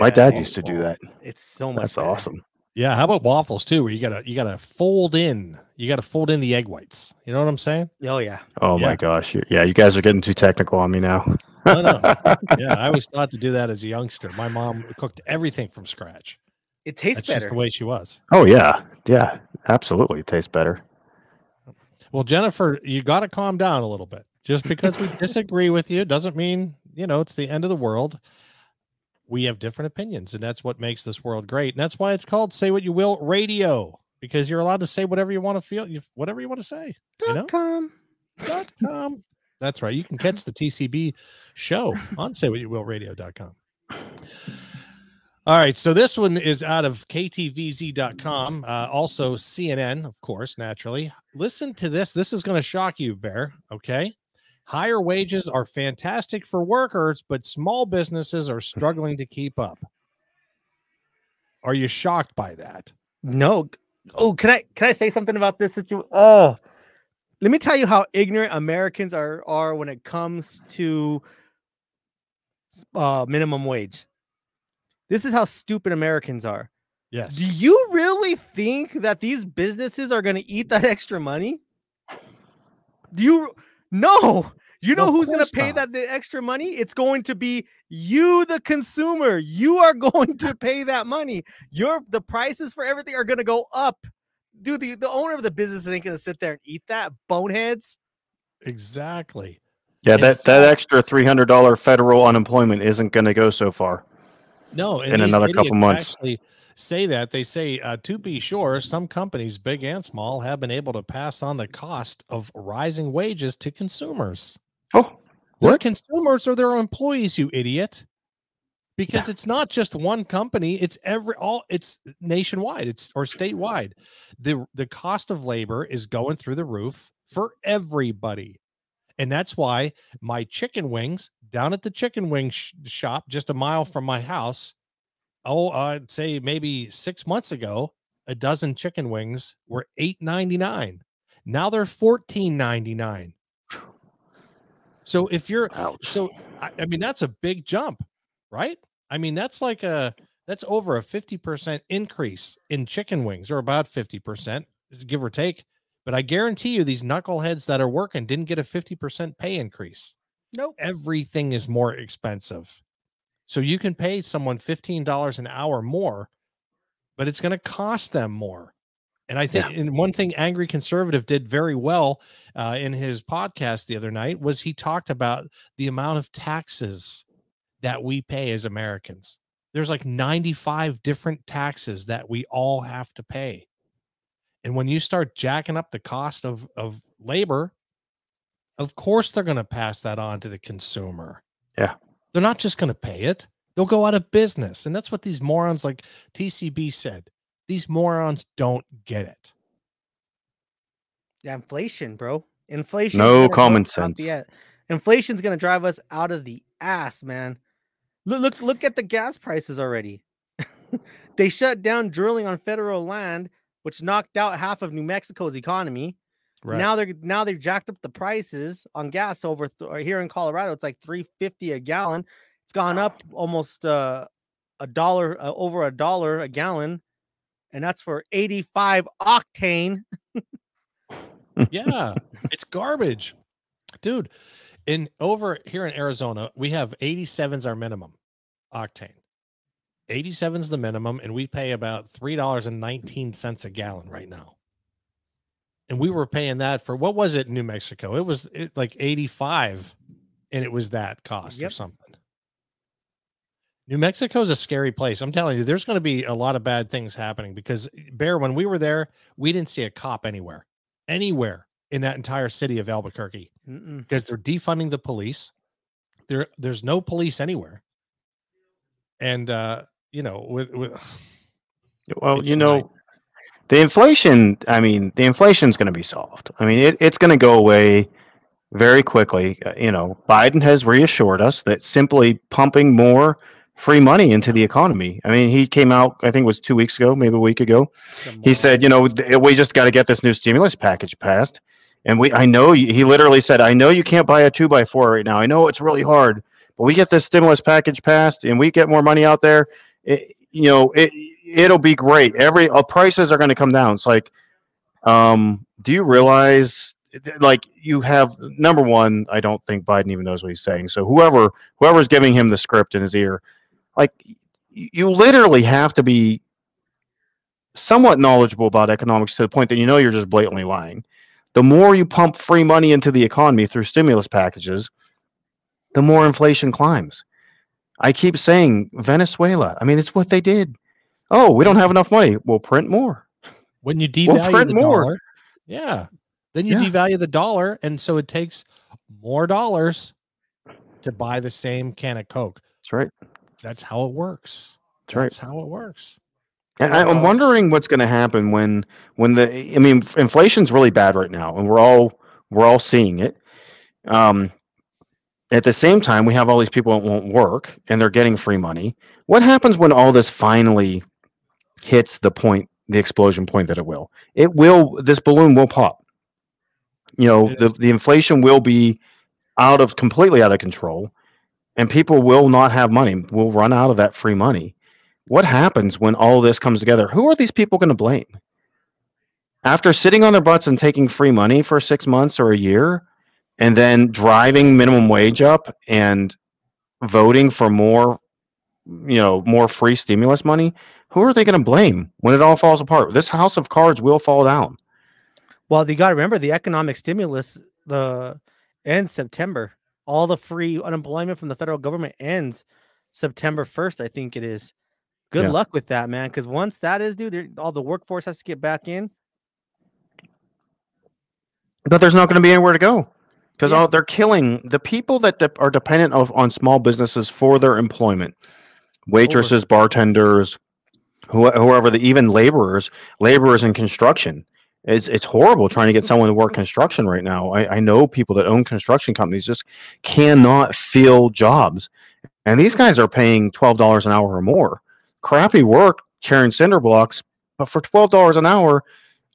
my dad used to do oh, that. It's so much. That's better. awesome. Yeah. How about waffles too? Where you gotta you gotta fold in, you gotta fold in the egg whites. You know what I'm saying? Oh yeah. Oh Yeah. my gosh, yeah, you guys are getting too technical on me now. No, no. [LAUGHS] yeah, I was taught to do that as a youngster. My mom cooked everything from scratch. It tastes That's just the way she was. oh yeah, yeah, absolutely, it tastes better. Well, Jennifer, you got to calm down a little bit. Just because we [LAUGHS] disagree with you doesn't mean, you know, it's the end of the world. We have different opinions, and that's what makes this world great. And that's why it's called Say What You Will Radio, because you're allowed to say whatever you want to feel, you- whatever you want to say. You know? Dot com. Dot com. That's right. You can catch the TCB show [LAUGHS] on saywhatyouwillradio.com. All right. So this one is out of KTVZ.com. Uh, also, CNN, of course, naturally. Listen to this. This is going to shock you, Bear. Okay. Higher wages are fantastic for workers, but small businesses are struggling to keep up. Are you shocked by that? No. Oh, can I can I say something about this situation? Oh, let me tell you how ignorant Americans are are when it comes to uh, minimum wage. This is how stupid Americans are. Yes. Do you really think that these businesses are going to eat that [LAUGHS] extra money? Do you no? You know who's going to pay not. that the extra money? It's going to be you, the consumer. You are [LAUGHS] going to pay that money. Your the prices for everything are going to go up. Dude, the, the owner of the business ain't going to sit there and eat that. Boneheads. Exactly. Yeah, In that that extra three hundred dollar federal unemployment isn't going to go so far. No, and in another couple months. Actually, say that they say uh, to be sure, some companies, big and small, have been able to pass on the cost of rising wages to consumers. Oh, Their What? consumers are their employees, you idiot. Because it's not just one company; it's every all. It's nationwide. It's or statewide. the The cost of labor is going through the roof for everybody, and that's why my chicken wings down at the chicken wing sh- shop just a mile from my house. Oh, I'd say maybe six months ago, a dozen chicken wings were eight ninety nine. Now they're fourteen ninety nine. So if you're ouch. so I, I mean that's a big jump, right? I mean that's like a that's over a 50% increase in chicken wings or about 50%, give or take. But I guarantee you these knuckleheads that are working didn't get a 50% pay increase. Nope. Everything is more expensive. So you can pay someone $15 an hour more, but it's going to cost them more. And I think and one thing Angry Conservative did very well uh, in his podcast the other night was he talked about the amount of taxes that we pay as Americans. There's like 95 different taxes that we all have to pay. And when you start jacking up the cost of, of labor, of course they're going to pass that on to the consumer. Yeah. They're not just going to pay it. They'll go out of business. And that's what these morons like TCB said. These morons don't get it. Yeah, inflation, bro. Inflation. No common sense. Yeah. Inflation's gonna drive us out of the ass, man. Look, look, look at the gas prices already. [LAUGHS] they shut down drilling on federal land, which knocked out half of New Mexico's economy. Right. Now they're now they've jacked up the prices on gas over th- here in Colorado. It's like three fifty a gallon. It's gone up almost uh, a dollar uh, over a dollar a gallon, and that's for eighty five octane. [LAUGHS] yeah, it's garbage, dude. In over here in Arizona, we have 87s our minimum octane. 87 is the minimum, and we pay about three dollars and nineteen cents a gallon right now. And we were paying that for what was it in New Mexico? It was it, like 85, and it was that cost yep. or something. New Mexico is a scary place. I'm telling you, there's going to be a lot of bad things happening because Bear, when we were there, we didn't see a cop anywhere, anywhere in that entire city of Albuquerque Mm-mm. because they're defunding the police. There, there's no police anywhere. And uh, you know, with with well, you know, the inflation. I mean, the inflation's going to be solved. I mean, it, it's going to go away very quickly. Uh, you know, Biden has reassured us that simply pumping more free money into the economy. I mean, he came out, I think it was two weeks ago, maybe a week ago. He said, you know, we just got to get this new stimulus package passed. And we, I know he literally said, I know you can't buy a two by four right now. I know it's really hard, but we get this stimulus package passed and we get more money out there. It, you know, it, it'll be great. Every uh, prices are going to come down. It's like, um, do you realize like you have number one, I don't think Biden even knows what he's saying. So whoever whoever's giving him the script in his ear, like you literally have to be somewhat knowledgeable about economics to the point that you know you're just blatantly lying. The more you pump free money into the economy through stimulus packages, the more inflation climbs. I keep saying Venezuela. I mean, it's what they did. Oh, we don't have enough money. We'll print more. When you devalue we'll print the more. dollar, yeah, then you yeah. devalue the dollar, and so it takes more dollars to buy the same can of Coke. That's right. That's how it works. That's, That's right. how it works. And I'm wondering what's going to happen when when the I mean inflation's really bad right now, and we're all we're all seeing it. Um, at the same time, we have all these people that won't work and they're getting free money. What happens when all this finally hits the point, the explosion point that it will? It will. This balloon will pop. You know, the the inflation will be out of completely out of control, and people will not have money. Will run out of that free money. What happens when all this comes together? Who are these people going to blame? After sitting on their butts and taking free money for six months or a year, and then driving minimum wage up and voting for more you know more free stimulus money who are they going to blame when it all falls apart this house of cards will fall down well you got to remember the economic stimulus the ends september all the free unemployment from the federal government ends september 1st i think it is good yeah. luck with that man because once that is dude all the workforce has to get back in but there's not going to be anywhere to go because yeah. they're killing the people that de- are dependent of, on small businesses for their employment waitresses Over. bartenders wh- whoever the even laborers laborers in construction it's, it's horrible trying to get someone to work construction right now I, I know people that own construction companies just cannot fill jobs and these guys are paying $12 an hour or more crappy work carrying cinder blocks but for $12 an hour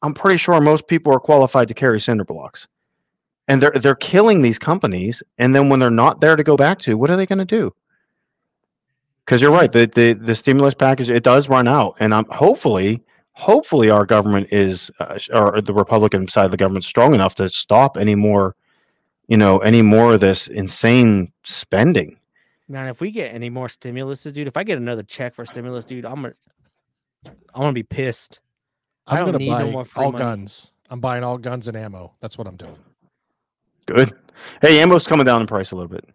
i'm pretty sure most people are qualified to carry cinder blocks. And they're they're killing these companies and then when they're not there to go back to what are they going to do? Because you're right the, the the stimulus package it does run out and i'm hopefully hopefully our government is uh, or the republican side of the government strong enough to stop any more you know any more of this insane spending man if we get any more stimulus dude if i get another check for stimulus dude i'm gonna i'm gonna be pissed i'm I do not need buy no more all money. guns i'm buying all guns and ammo that's what i'm doing Good. Hey, ammo's coming down in price a little bit.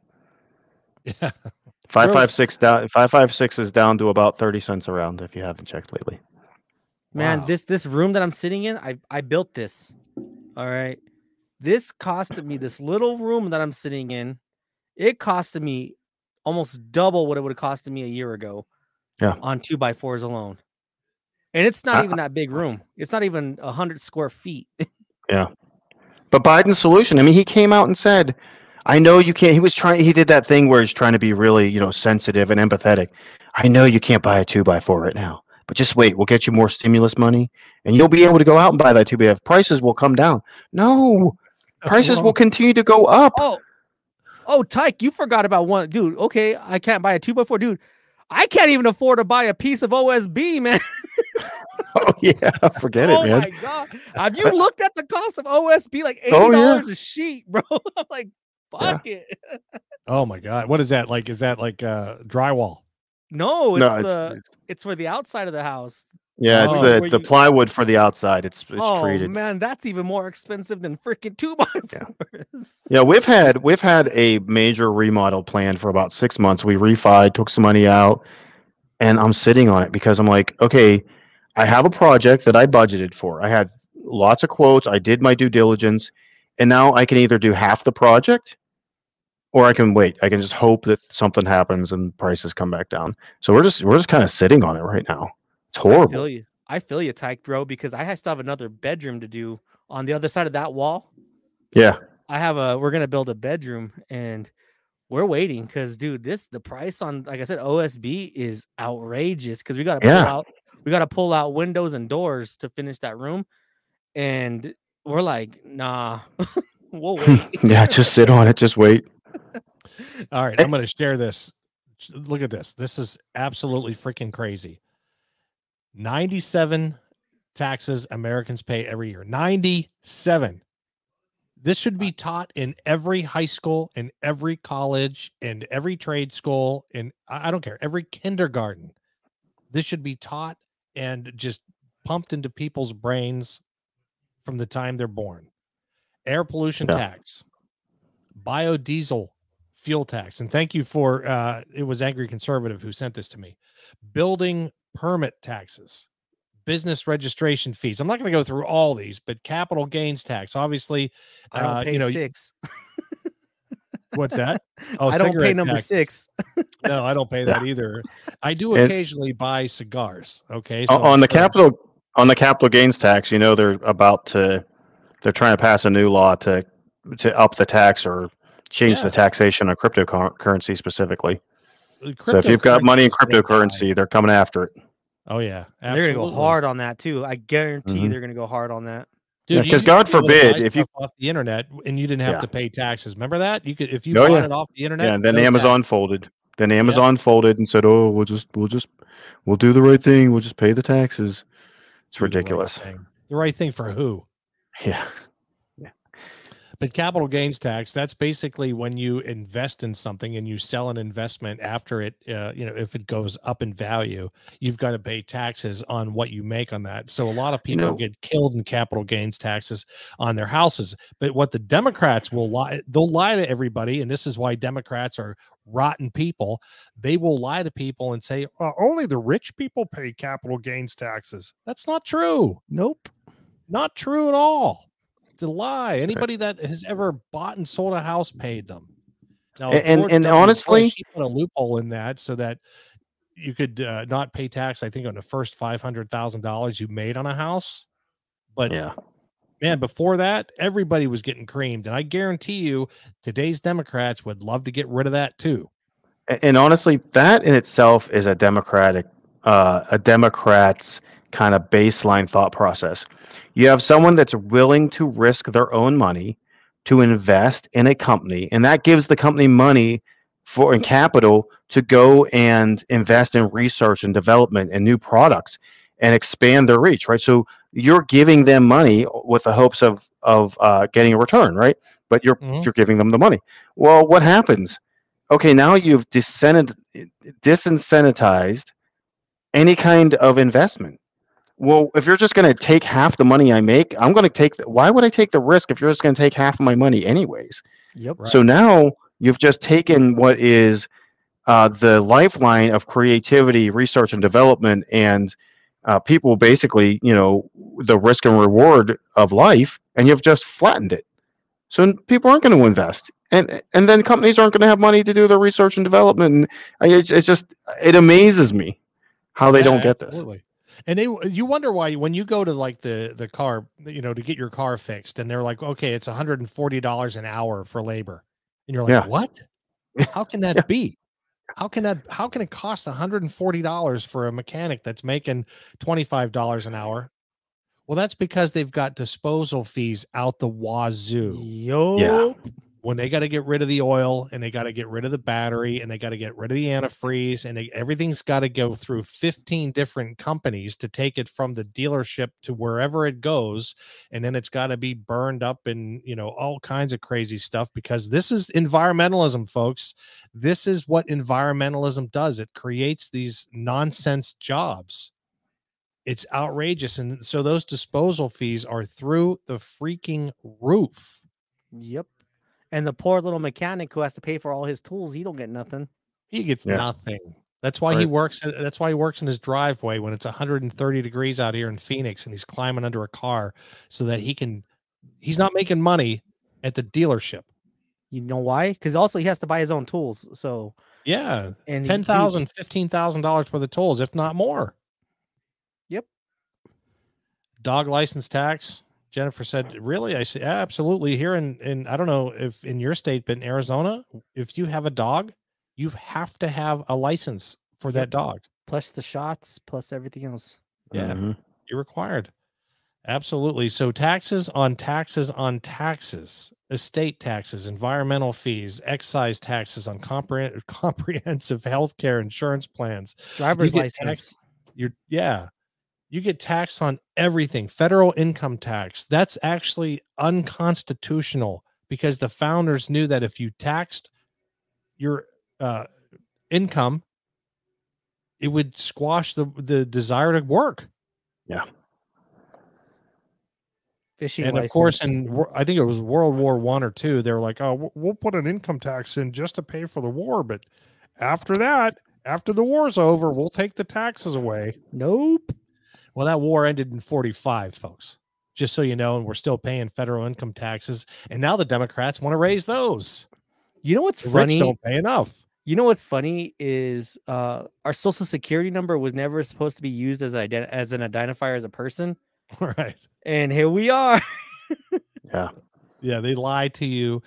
Yeah. [LAUGHS] Five five six down. Five five six is down to about thirty cents around. If you haven't checked lately. Man, wow. this this room that I'm sitting in, I I built this. All right, this costed me this little room that I'm sitting in. It costed me almost double what it would have costed me a year ago. Yeah. On two by fours alone. And it's not I, even that big room. It's not even a hundred square feet. [LAUGHS] yeah. But Biden's solution, I mean, he came out and said, I know you can't. He was trying. He did that thing where he's trying to be really, you know, sensitive and empathetic. I know you can't buy a two by four right now, but just wait. We'll get you more stimulus money, and you'll be able to go out and buy that two by. four. Prices will come down. No, prices will continue to go up. Oh, oh, Tyke, you forgot about one, dude. Okay, I can't buy a two by four, dude. I can't even afford to buy a piece of OSB, man. [LAUGHS] oh yeah, [LAUGHS] forget oh it, man. Oh my god, have you looked at the cost of OSB? Like eighty dollars oh, yeah. a sheet, [LAUGHS] bro. I'm like, fuck yeah. it. oh my god, what is that like? Is that like uh drywall? No, it's no, the it's, it's for the outside of the house. Yeah, it's oh, the, the you... plywood for the outside. It's it's oh, treated. man, that's even more expensive than freaking two by fours. Yeah. [LAUGHS] yeah, we've had we've had a major remodel plan for about six months. We refied, took some money out, and I'm sitting on it because I'm like, okay, I have a project that I budgeted for. I had lots of quotes. I did my due diligence, and now I can either do half the project or I can wait. I can just hope that something happens and prices come back down. So we're just we're just kind of sitting on it right now. It's horrible. I feel you. I feel you, Tyke, bro, because I still have another bedroom to do on the other side of that wall. Yeah. I have a we're gonna build a bedroom and we're waiting because dude, this the price on like I said, OSB is outrageous because we gotta pull yeah. out we gotta pull out windows and doors to finish that room. And we're like, nah, [LAUGHS] we'll [LAUGHS] wait. yeah, just sit on it, just wait. All right, eh I'm gonna share this. Look at this. This is absolutely freaking crazy. 97 taxes Americans pay every year. 97. This should be taught in every high school, in every college, in every trade school, in I don't care, every kindergarten. This should be taught and just pumped into people's brains from the time they're born. Air pollution yeah. tax, biodiesel fuel tax. And thank you for uh it was Angry Conservative who sent this to me. Building permit taxes, business registration fees. I'm not going to go through all these, but capital gains tax. Obviously, I don't uh, pay you know, six. What's that? [LAUGHS] Oh, I don't pay number taxes. six. no, I don't pay that either. I do occasionally and, buy cigars. Okay, so on the capital on the capital gains tax, you know they're about to they're trying to pass a new law to to up the tax or change yeah. the taxation on cryptocurrency specifically. So if you've got money in cryptocurrency, they're coming after it. Oh yeah, absolutely. they're gonna go hard on that too. I guarantee mm-hmm. they're gonna go hard on that. Dude, because yeah, God forbid if you off the internet and you didn't have yeah. to pay taxes. Remember that you could if you oh, bought yeah. it off the internet. Yeah, and then Amazon tax. folded. Then Amazon folded and said, "Oh, we'll just we'll just we'll do the right thing. We'll just pay the taxes." It's do ridiculous. The right, the right thing for who? Yeah. But capital gains tax, that's basically when you invest in something and you sell an investment after it, uh, you know, if it goes up in value, you've got to pay taxes on what you make on that. So a lot of people you know, get killed in capital gains taxes on their houses. But what the Democrats will lie, they'll lie to everybody. And this is why Democrats are rotten people. They will lie to people and say, oh, only the rich people pay capital gains taxes. That's not true. Nope. Not true at all. A lie. Anybody that has ever bought and sold a house paid them. Now, and and, and honestly, she put a loophole in that so that you could uh, not pay tax. I think on the first five hundred thousand dollars you made on a house. But yeah, man, before that, everybody was getting creamed, and I guarantee you, today's Democrats would love to get rid of that too. And, and honestly, that in itself is a democratic, uh, a Democrats kind of baseline thought process. You have someone that's willing to risk their own money to invest in a company, and that gives the company money for and capital to go and invest in research and development and new products and expand their reach, right? So you're giving them money with the hopes of of uh, getting a return, right? But you're mm-hmm. you're giving them the money. Well, what happens? Okay, now you've disincentivized any kind of investment well, if you're just going to take half the money I make, I'm going to take. The, why would I take the risk if you're just going to take half of my money anyways? Yep. Right. So now you've just taken what is uh, the lifeline of creativity, research, and development, and uh, people basically, you know, the risk and reward of life, and you've just flattened it. So people aren't going to invest, and and then companies aren't going to have money to do their research and development. And it's, it's just it amazes me how they yeah, don't get absolutely. this. And they, you wonder why when you go to like the the car, you know, to get your car fixed, and they're like, okay, it's one hundred and forty dollars an hour for labor, and you're like, yeah. what? [LAUGHS] How can that yeah. be? How can that? How can it cost one hundred and forty dollars for a mechanic that's making twenty five dollars an hour? Well, that's because they've got disposal fees out the wazoo. Yo. Yeah when they got to get rid of the oil and they got to get rid of the battery and they got to get rid of the antifreeze and they, everything's got to go through 15 different companies to take it from the dealership to wherever it goes and then it's got to be burned up and you know all kinds of crazy stuff because this is environmentalism folks. This is what environmentalism does. It creates these nonsense jobs. It's outrageous and so those disposal fees are through the freaking roof. Yep and the poor little mechanic who has to pay for all his tools, he don't get nothing. He gets yeah. nothing. That's why right. he works. That's why he works in his driveway when it's 130 degrees out here in Phoenix, and he's climbing under a car so that he can. He's not making money at the dealership. You know why? Because also he has to buy his own tools. So yeah, and ten thousand, fifteen thousand dollars worth of tools, if not more. Yep. Dog license tax. Jennifer said, "Really?" I said, "Absolutely." Here in in I don't know if in your state, but in Arizona, if you have a dog, you have to have a license for that dog, plus the shots, plus everything else. Yeah, mm-hmm. you're required. Absolutely. So taxes on taxes on taxes, estate taxes, environmental fees, excise taxes on comprehend- [LAUGHS] comprehensive health care insurance plans, driver's license. Tax, you're yeah you get taxed on everything federal income tax that's actually unconstitutional because the founders knew that if you taxed your uh, income it would squash the the desire to work. Yeah. Fishing and license. of course in i think it was world war one or two they were like oh we'll put an income tax in just to pay for the war but after that after the war's over we'll take the taxes away. Nope well, that war ended in 45, folks, just so you know, and we're still paying federal income taxes. And now the Democrats want to raise those. You know what's the funny? don't pay enough. You know what's funny is uh, our social security number was never supposed to be used as, ident- as an identifier as a person. [LAUGHS] Right. And here we are. [LAUGHS] yeah. Yeah. They lie to you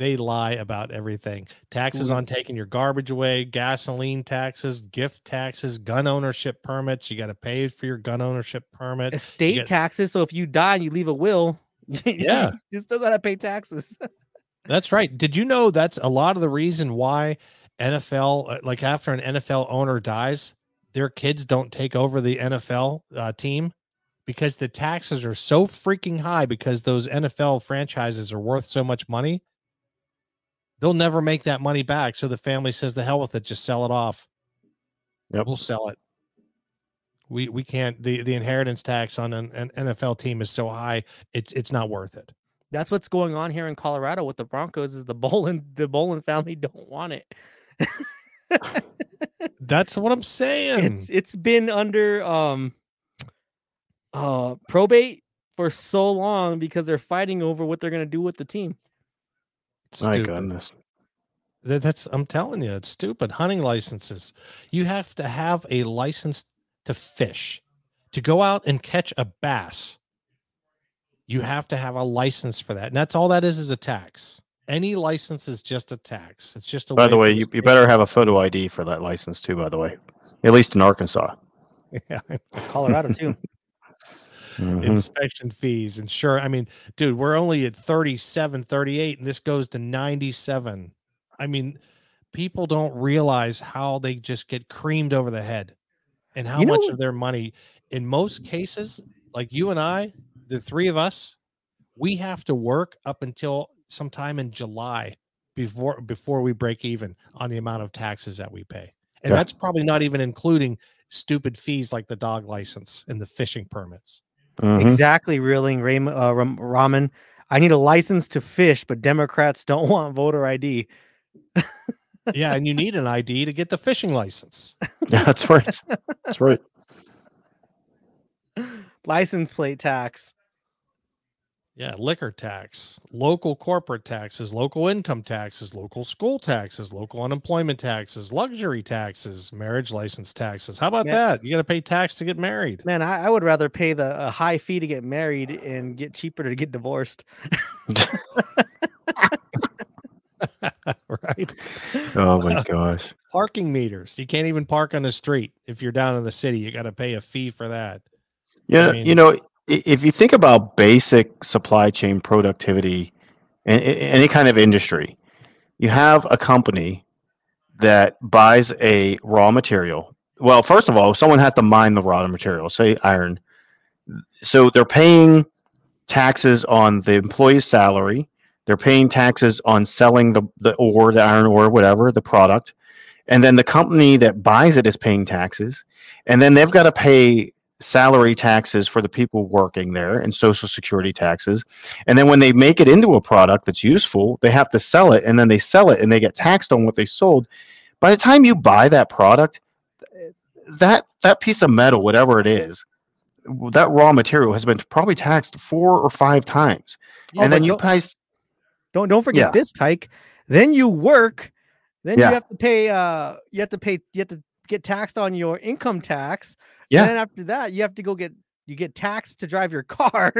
they lie about everything. Taxes on taking your garbage away, gasoline taxes, gift taxes, gun ownership permits. You got to pay for your gun ownership permit. Estate get... taxes. So if you die and you leave a will, [LAUGHS] yeah, you still got to pay taxes. [LAUGHS] that's right. Did you know that's a lot of the reason why NFL, uh, like after an NFL owner dies, their kids don't take over the NFL uh, team because the taxes are so freaking high because those NFL franchises are worth so much money they'll never make that money back. So the family says, "The hell with it, just sell it off." Yep. We'll sell it. We we can't. the The inheritance tax on an, an NFL team is so high, it's it's not worth it. That's what's going on here in Colorado with the Broncos. Is the Bowlen the Bowlen family don't want it. [LAUGHS] That's what I'm saying. It's it's been under um uh probate for so long because they're fighting over what they're gonna do with the team. Stupid. My goodness. That, that's I'm telling you, it's stupid. Hunting licenses. You have to have a license to fish. To go out and catch a bass, you have to have a license for that. And that's all that is is a tax. Any license is just a tax. It's just a By the way, you, you better have a photo ID for that license too, by the way. At least in Arkansas. [LAUGHS] Yeah. Colorado too mm-hmm. inspection fees, insurance. I mean, dude, we're only at 37, 38, and this goes to 97. I mean, people don't realize how they just get creamed over the head and how you much of their money, in most cases, like you and I, the three of us, we have to work up until sometime in July before before we break even on the amount of taxes that we pay. And yeah. that's probably not even including stupid fees like the dog license and the fishing permits. Mm-hmm. Exactly, reeling Ray, uh, ramen. I need a license to fish, but Democrats don't [LAUGHS] want voter ID. yeah, and you [LAUGHS] need an ID to get the fishing license. Yeah, [LAUGHS] that's right. That's right. License plate tax. Yeah, liquor tax, local corporate taxes, local income taxes, local school taxes, local unemployment taxes, luxury taxes, marriage license taxes. How about that? You got to pay tax to get married. Man, I, I would rather pay the a high fee to get married and get cheaper to get divorced. [LAUGHS] right? Oh my [LAUGHS] gosh. Parking meters. You can't even park on the street if you're down in the city. You got to pay a fee for that. Yeah, I mean, you know, if you think about basic supply chain productivity in any kind of industry, you have a company that buys a raw material. Well, first of all, someone has to mine the raw material, say iron. So they're paying taxes on the employee's salary. They're paying taxes on selling the, the ore, the iron ore, whatever, the product. And then the company that buys it is paying taxes. And then they've got to pay salary taxes for the people working there and social security taxes. And then when they make it into a product that's useful, they have to sell it and then they sell it and they get taxed on what they sold. By the time you buy that product, that that piece of metal, whatever it is, that raw material has been probably taxed four or five times. Oh, and then you pay don't don't forget yeah. this, Tyke. Then you work, then yeah. you have to pay uh you have to pay you have to get taxed on your income tax yeah. And then after that, you have to go get you get taxed to drive your [LAUGHS] car.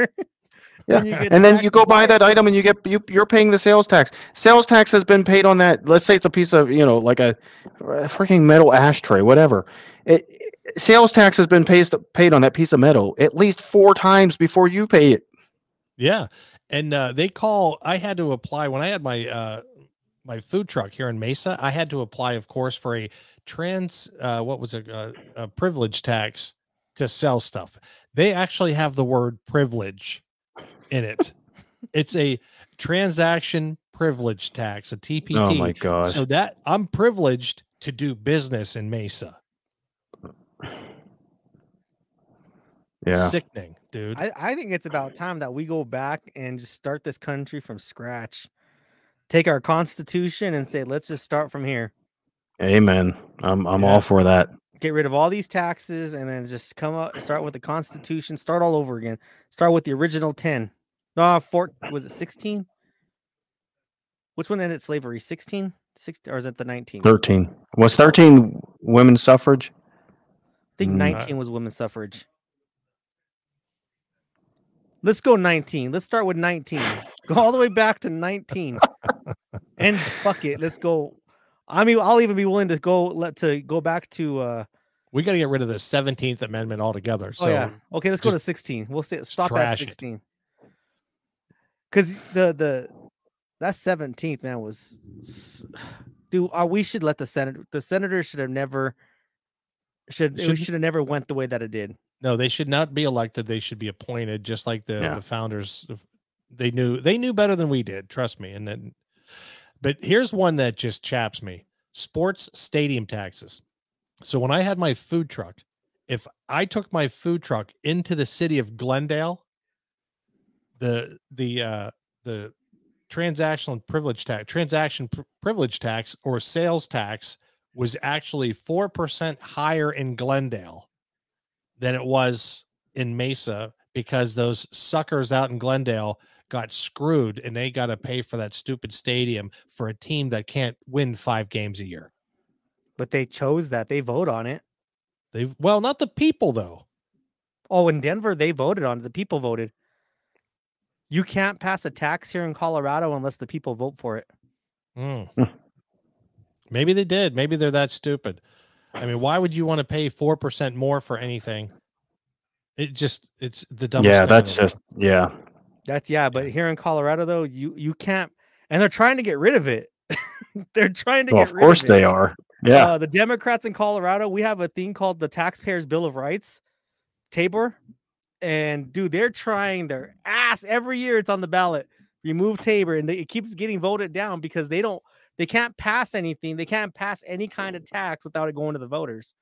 yeah. and then you go buy that item and you get you, you're paying the sales tax. Sales tax has been paid on that. Let's say it's a piece of you know like a, a freaking metal ashtray, whatever. It, sales tax has been paid paid on that piece of metal at least four times before you pay it. Yeah, and uh, they call. I had to apply when I had my uh, my food truck here in Mesa. I had to apply, of course, for a trans uh, what was it uh, a privilege tax to sell stuff. They actually have the word privilege in it. it's a transaction privilege tax, a TPT. Oh my gosh. So that I'm privileged to do business in Mesa. Yeah. Sickening, dude. I, I think it's about time that we go back and just start this country from scratch. Take our constitution and say, let's just start from here. Amen. I'm I'm yeah. all for that. Get rid of all these taxes and then just come up, start with the Constitution, start all over again. Start with the original ten. No, four was it sixteen? Which one ended slavery? 16? 16 or is it the 19? 13. Was 13 women's suffrage? I think mm. 19 was women's suffrage. Let's go 19. Let's start with 19. Go all the way back to 19. And fuck it. Let's go I mean, I'll even be willing to go let to go back to. uh We got to get rid of the Seventeenth Amendment altogether. So oh, yeah, okay, let's go to sixteen. We'll say stop at sixteen. Because the the that seventeenth man was, dude. Uh, we should let the senator. The senator should have never. Should should, should have never went the way that it did. No, they should not be elected. They should be appointed, just like the yeah. the founders. They knew they knew better than we did. Trust me. And then but here's one that just chaps me sports stadium taxes. So when I had my food truck, if I took my food truck into the city of Glendale, the the uh the transactional privilege tax transaction pr- privilege tax or sales tax was actually 4% higher in Glendale than it was in Mesa because those suckers out in Glendale got screwed and they got to pay for that stupid stadium for a team that can't win five games a year. But they chose that. They vote on it. They well, not the people though. Oh, in Denver, they voted on it. The people voted. You can't pass a tax here in Colorado unless the people vote for it. Mm. Maybe they did. Maybe they're that stupid. I mean, why would you want to pay four percent more for anything? It just it's the dumbest. Yeah, that's just yeah. That's yeah, but here in Colorado though, you you can't, and they're trying to get rid of it. [LAUGHS] they're trying to well, get. Of course, they are. Yeah, uh, the Democrats in Colorado, we have a thing called the Taxpayers Bill of Rights, Tabor, and dude, they're trying their ass every year. It's on the ballot. Remove Tabor, and they, it keeps getting voted down because they don't, they can't pass anything. They can't pass any kind of tax without it going to the voters.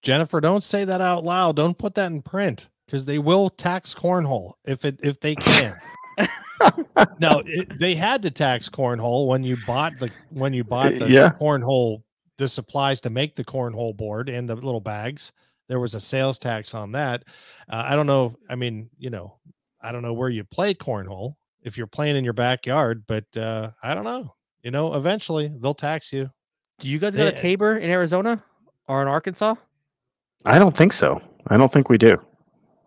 Jennifer, don't say that out loud. Don't put that in print because they will tax cornhole if it if they can. [LAUGHS] no, it, they had to tax cornhole when you bought the when you bought the yeah. cornhole the supplies to make the cornhole board and the little bags. There was a sales tax on that. Uh, I don't know. I mean, you know, I don't know where you play cornhole if you're playing in your backyard, but uh, I don't know. You know, eventually they'll tax you. Do you guys go to Tabor in Arizona or in Arkansas? I don't think so. I don't think we do.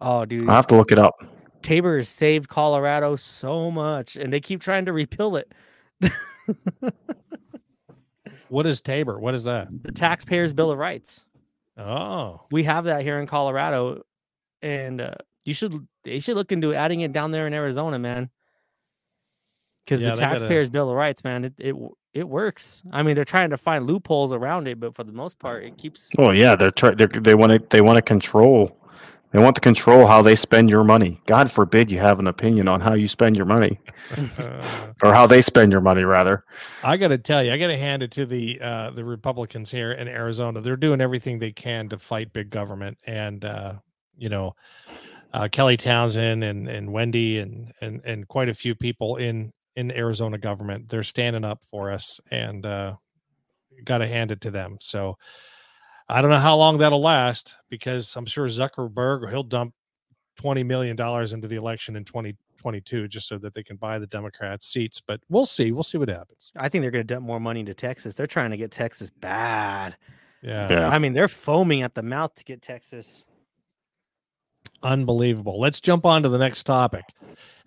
Oh, dude. I'll have to look it up. Tabor has saved Colorado so much, and they keep trying to repeal it. what is Tabor? What is that? The Taxpayers Bill of Rights. Oh, we have that here in Colorado, and uh, you should they should look into adding it down there in Arizona, man. Because yeah, the Taxpayers gotta... Bill of Rights, man, it, it it works. I mean, they're trying to find loopholes around it, but for the most part, it keeps. Oh yeah, they're trying. They want to. They want to control. They want to control how they spend your money. God forbid you have an opinion on how you spend your money, [LAUGHS] or how they spend your money, rather. I got to tell you, I got to hand it to the uh, the Republicans here in Arizona. They're doing everything they can to fight big government, and uh, you know, uh, Kelly Townsend and and Wendy and and and quite a few people in in Arizona government. They're standing up for us, and uh, got to hand it to them. So I don't know how long that'll last because I'm sure Zuckerberg he'll dump twenty million dollars into the election in 2022 just so that they can buy the Democrats seats. But we'll see. We'll see what happens. I think they're going to dump more money into Texas. They're trying to get Texas bad. Yeah. yeah. I mean, they're foaming at the mouth to get Texas. Unbelievable. Let's jump on to the next topic.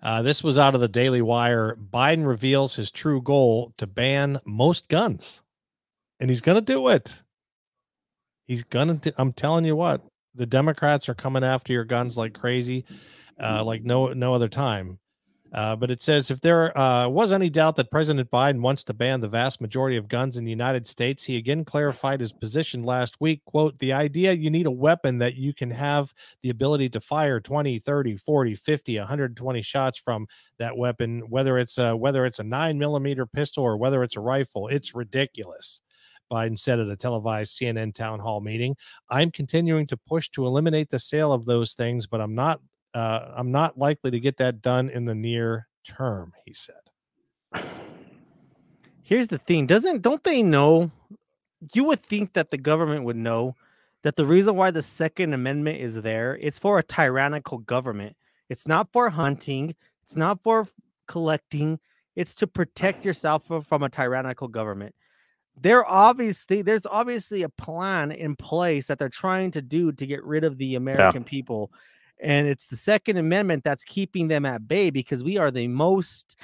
Uh, this was out of the Daily Wire. Biden reveals his true goal to ban most guns, and he's going to do it. He's going to. I'm telling you what, the Democrats are coming after your guns like crazy, uh, like no no other time. Uh, but it says if there uh, was any doubt that President Biden wants to ban the vast majority of guns in the United States, he again clarified his position last week. Quote, the idea you need a weapon that you can have the ability to fire 20, 30, 40, 50, 120 shots from that weapon, whether it's a, whether it's a nine millimeter pistol or whether it's a rifle, it's ridiculous. Biden said at a televised CNN town hall meeting. I'm continuing to push to eliminate the sale of those things, but I'm not uh, I'm not likely to get that done in the near term, he said. Here's the thing doesn't don't they know? You would think that the government would know that the reason why the Second Amendment is there, it's for a tyrannical government. It's not for hunting, it's not for collecting, it's to protect yourself from a tyrannical government. There obviously there's obviously a plan in place that they're trying to do to get rid of the American yeah. people and it's the Second Amendment that's keeping them at bay because we are the most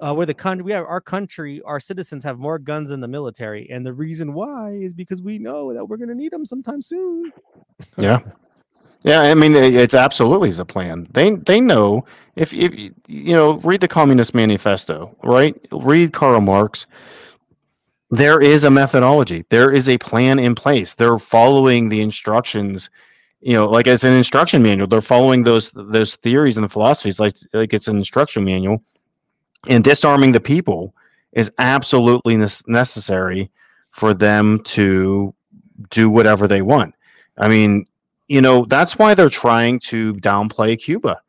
uh, we're the country we have our country our citizens have more guns than the military and the reason why is because we know that we're going to need them sometime soon. Yeah. [LAUGHS] Yeah i mean it's absolutely the plan. They they know if if you know read the communist manifesto right? Read karl marx there is a methodology. There is a plan in place. They're following the instructions you know like as an instruction manual. They're following those those theories and the philosophies like like it's an instruction manual. And disarming the people is absolutely necessary for them to do whatever they want. I mean you know that's why they're trying to downplay cuba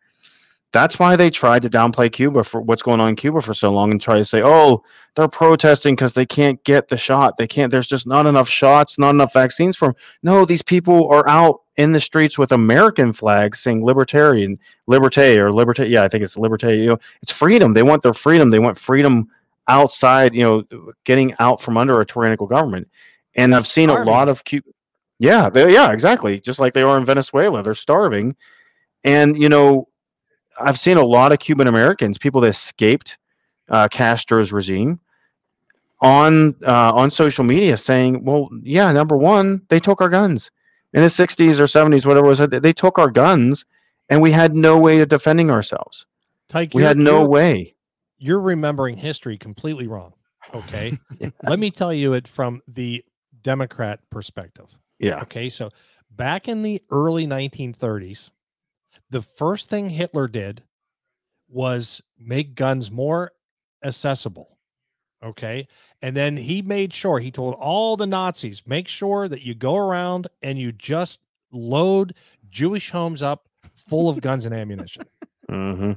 that's why they tried to downplay Cuba for what's going on in Cuba for so long and try to say, oh, they're protesting because they can't get the shot. They can't, there's just not enough shots, not enough vaccines for them. No, these people are out in the streets with American flags saying libertarian, liberté or liberté. Yeah, I think it's liberté. You know, it's freedom. They want their freedom. They want freedom outside, you know, getting out from under a tyrannical government. And I've seen starving. a lot of Cuba. Yeah, they, yeah, exactly. Just like they are in Venezuela. They're starving. And, you know, I've seen a lot of Cuban Americans, people that escaped uh, Castro's regime, on uh, on social media saying, "Well, yeah, number one, they took our guns in the '60s or '70s, whatever it was. They took our guns, and we had no way of defending ourselves. Tyke, we had no way." You're remembering history completely wrong. Okay, [LAUGHS] yeah. let me tell you it from the Democrat perspective. Yeah. Okay, so back in the early 1930s, the first thing Hitler did was make guns more accessible. Okay. And then he made sure he told all the Nazis make sure that you go around and you just load Jewish homes up full of guns and ammunition. Mm-hmm.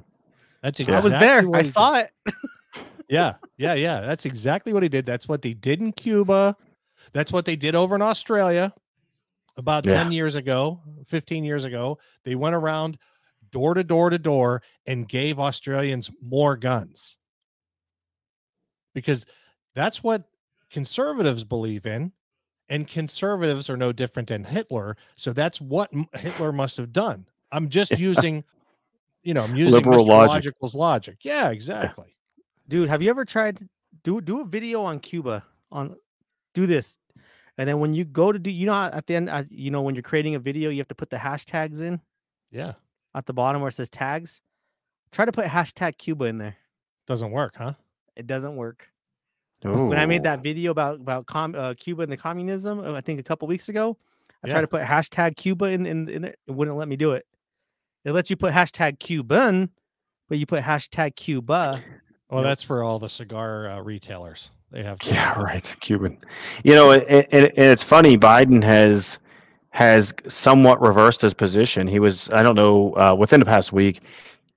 That's exactly I was there. I saw it. yeah. Yeah. Yeah. That's exactly what he did. That's what they did in Cuba. That's what they did over in Australia about yeah. 10 years ago, 15 years ago, they went around door to door to door and gave Australians more guns. Because that's what conservatives believe in. And conservatives are no different than Hitler. So that's what Hitler must have done. I'm [LAUGHS] just using, you know, I'm using liberal logic. logic. Yeah, exactly. Dude, have you ever tried to do do a video on Cuba on do this and then when you go to do, you know, at the end, you know, when you're creating a video, you have to put the hashtags in. Yeah. At the bottom where it says tags, try to put hashtag Cuba in there. Doesn't work, huh? It doesn't work. Ooh. When I made that video about about com, uh, Cuba and the communism, uh, I think a couple weeks ago, I yeah. tried to put hashtag Cuba in in, in there. It wouldn't let me do it. It lets you put hashtag Cuban, but you put hashtag Cuba. Well, that's for all the cigar uh, retailers. They have. To. Yeah, [LAUGHS] right. Cuban. You know, it, it's funny. Biden has has somewhat reversed his position. He was, I don't know, uh, within the past week,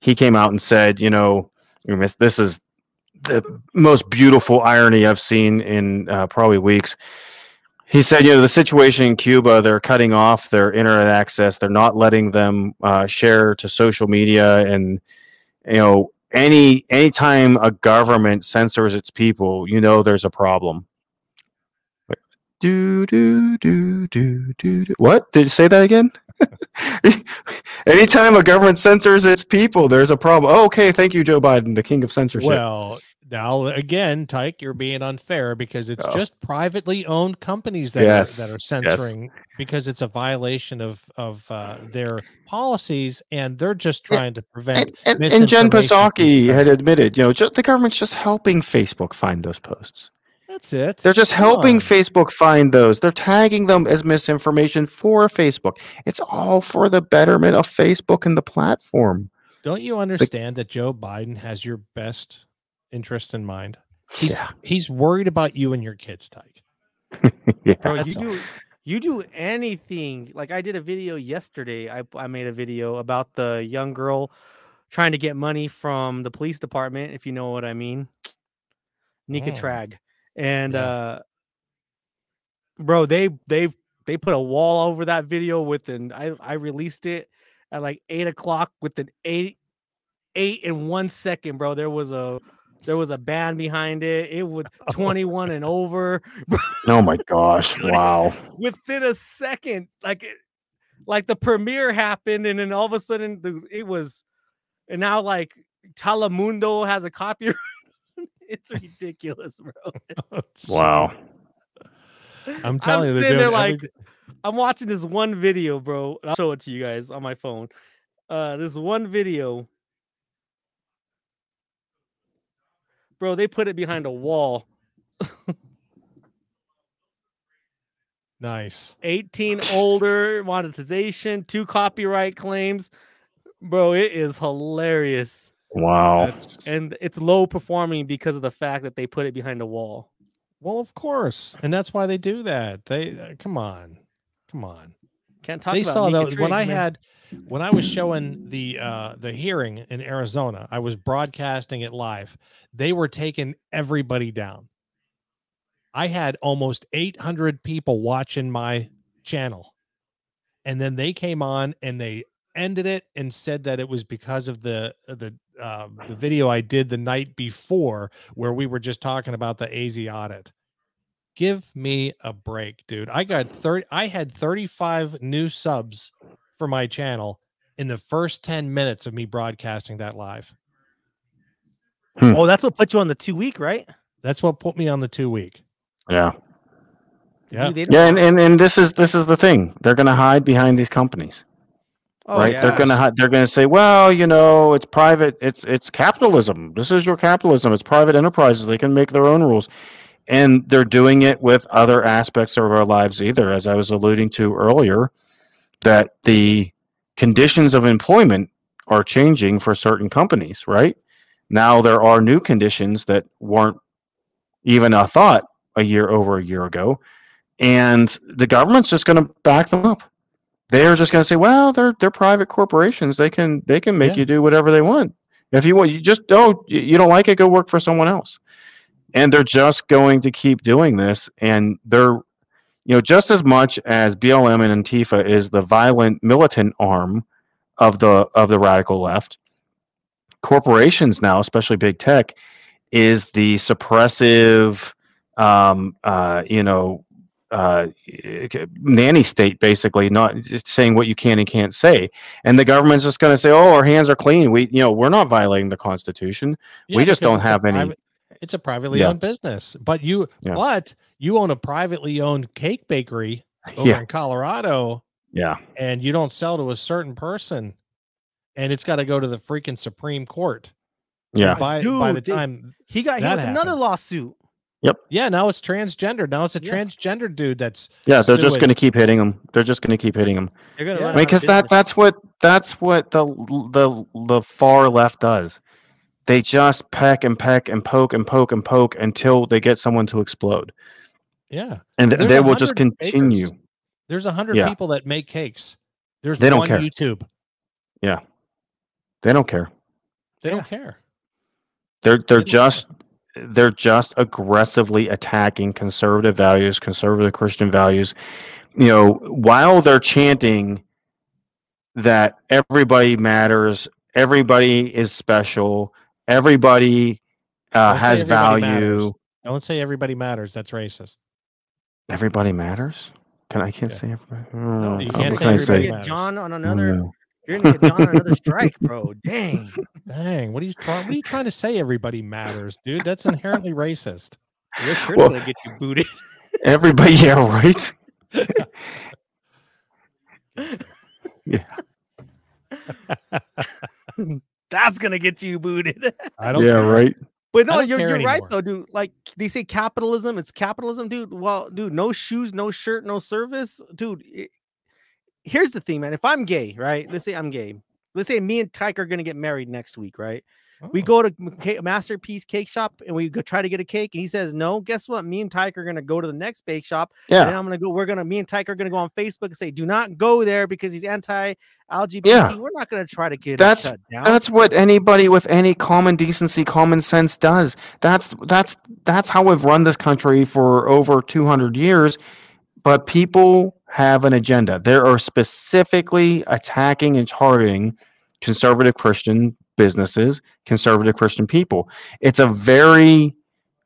he came out and said, you know, this is the most beautiful irony I've seen in uh, probably weeks. He said, you know, the situation in Cuba, they're cutting off their internet access. They're not letting them uh, share to social media and, you know, any anytime a government censors its people, you know there's a problem. Do do do do do do. What did you say that again? [LAUGHS] Anytime a government censors its people, there's a problem. Oh, okay, thank you, Joe Biden, the king of censorship. Well, now again, Tyke, you're being unfair because it's oh. just privately owned companies that yes. are, that are censoring yes. Because it's a violation of of uh, their policies, and they're just trying to prevent. And, and, and Jen Psaki had admitted, you know, just, the government's just helping Facebook find those posts. That's it. They're just Come helping on. Facebook find those. They're tagging them as misinformation for Facebook. It's all for the betterment of Facebook and the platform. Don't you understand the, that Joe Biden has your best interest in mind. He's yeah. he's worried about you and your kids, Tyke. [LAUGHS] yeah, Bro, you do you do anything like I did a video yesterday. I I made a video about the young girl trying to get money from the police department, if you know what I mean. Nika oh. Trag. And yeah. uh bro, they they they put a wall over that video with an I I released it at like eight o'clock with an eight eight in one second, bro. There was a there was a band behind it. It was [LAUGHS] 21 and over. [LAUGHS] oh my gosh! [LAUGHS] Wow. Within a second, like like the premiere happened, and then all of a sudden the, it was, and now like Telemundo has a copyright. it's ridiculous, bro. wow. I'm telling I'm you, they're, they're like, everything. I'm watching this one video, bro. I'll show it to you guys on my phone. Uh, this one video bro, they put it behind a wall. [LAUGHS] nice. 18 older monetization, two copyright claims. Bro, it is hilarious. Wow. That's... And it's low performing because of the fact that they put it behind a wall. Well, of course. And that's why they do that. They uh, come on. Come on. Can't talk they saw those when I had when I was showing the uh the hearing in Arizona, I was broadcasting it live. They were taking everybody down. I had almost 800 people watching my channel. And then they came on and they ended it and said that it was because of the the uh, the video I did the night before where we were just talking about the AZ audit. Give me a break, dude. I got 30 I had 35 new subs for my channel in the first 10 minutes of me broadcasting that live. Hmm. Oh, that's what put you on the two week, right? That's what put me on the two week. Yeah. Yeah. Yeah, and, and, and this is this is the thing. They're gonna hide behind these companies. Oh, right? They're gonna they're gonna say, well, you know, it's private, it's it's capitalism. This is your capitalism. It's private enterprises. They can make their own rules. And they're doing it with other aspects of our lives either, as I was alluding to earlier that the conditions of employment are changing for certain companies, right? Now there are new conditions that weren't even a thought a year over a year ago, and the government's just going to back them up. They're just going to say, "Well, they're they're private corporations. They can they can make yeah. you do whatever they want. If you want, you just oh you don't like it, go work for someone else." And they're just going to keep doing this, and they're you know, just as much as BLM and Antifa is the violent militant arm of the of the radical left. Corporations now, especially big tech, is the suppressive, um, uh, you know, uh, nanny state, basically, not just saying what you can and can't say. And the government's just going to say, "Oh, our hands are clean. We, you know, we're not violating the Constitution. Yeah, we just don't have any." Private, it's a privately yeah. owned business, but you, yeah. but you own a privately owned cake bakery [LAUGHS] over in Colorado. Yeah, and you don't sell to a certain person, and it's got to go to the freaking Supreme Court. Yeah. by Dude, by the time he got he got another lawsuit. Yep. Yeah, now it's transgender. Now it's a yeah. transgender dude that's Yeah, they're just going to keep hitting him. They're just going to keep hitting him. They're going to yeah. because that that's what that's what the the the far left does. They just peck and peck and poke and poke and poke until they get someone to explode. Yeah. And There's they will just continue. Bakers. There's a hundred yeah. people that make cakes. There's they don't care. YouTube. Yeah. They don't care. They don't care. They're they're just they're just aggressively attacking conservative values, conservative Christian values. You know, while they're chanting that everybody matters, everybody is special, everybody uh, has everybody value. Matters. Don't say everybody matters. That's racist. Everybody matters. Can I can't yeah. say everybody? No, you can't say everybody matters. John on another. You're gonna get John on another [LAUGHS] strike, bro. Dang. Dang. What are you trying? What are you trying to say? Everybody matters, dude. That's inherently racist. Your shirt's well, gonna get you booted. everybody, [LAUGHS] yeah, right. [LAUGHS] yeah. That's gonna get you booted. [LAUGHS] I don't. Yeah, care. right. But no, you're you're right though, dude. Like they say, capitalism. It's capitalism, dude. Well, dude, no shoes, no shirt, no service, dude. It, here's the thing, man. If I'm gay, right? Let's say I'm gay. Let's say me and Tyke are gonna get married next week, right? Oh. We go to a Masterpiece Cake Shop and we go try to get a cake, and he says no. Guess what? Me and Tyke are gonna go to the next bake shop. Yeah. And I'm gonna go. We're gonna. Me and Tyke are gonna go on Facebook and say, "Do not go there because he's anti-LGBT." Yeah. We're not gonna try to get that's, shut down. That's what anybody with any common decency, common sense does. That's that's that's how we've run this country for over 200 years. But people have an agenda. They are specifically attacking and targeting conservative Christian businesses, conservative Christian people. It's a very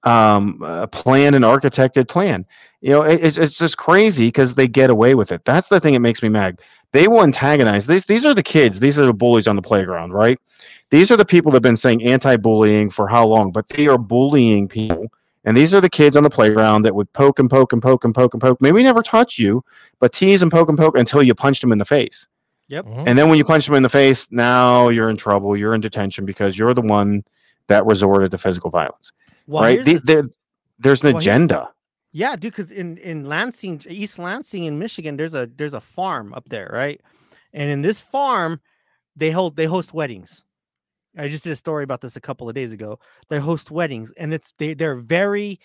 um, uh, planned and architected plan. You know, it, it's, it's just crazy because they get away with it. That's the thing that makes me mad. They will antagonize these. These are the kids. These are the bullies on the playground, right? These are the people that have been saying anti-bullying for how long, but they are bullying people and these are the kids on the playground that would poke and poke and poke and poke and poke. Maybe never touch you, but tease and poke and poke until you punched them in the face. Yep. Mm-hmm. And then when you punch them in the face, now you're in trouble. You're in detention because you're the one that resorted to physical violence. Well, right? The, the, there's an well, agenda. Yeah, dude. Because in in Lansing, East Lansing, in Michigan, there's a there's a farm up there, right? And in this farm, they hold they host weddings. I just did a story about this a couple of days ago. They host weddings, and it's they they're very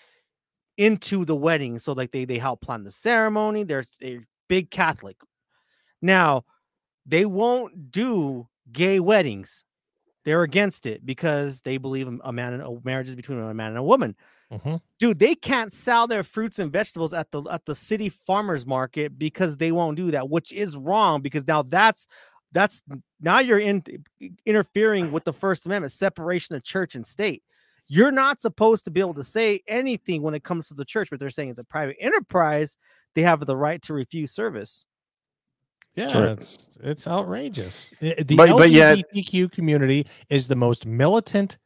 into the wedding. So like they they help plan the ceremony. They're they're big Catholic. Now they won't do gay weddings. They're against it because they believe a man and a marriage is between a man and a woman. Mm-hmm. Dude, they can't sell their fruits and vegetables at the at the city farmers market because they won't do that, which is wrong because now that's that's now you're in interfering with the First Amendment, separation of church and state. You're not supposed to be able to say anything when it comes to the church, but they're saying it's a private enterprise. They have the right to refuse service. Yeah, sure. it's it's outrageous. The but, LGBTQ but community is the most militant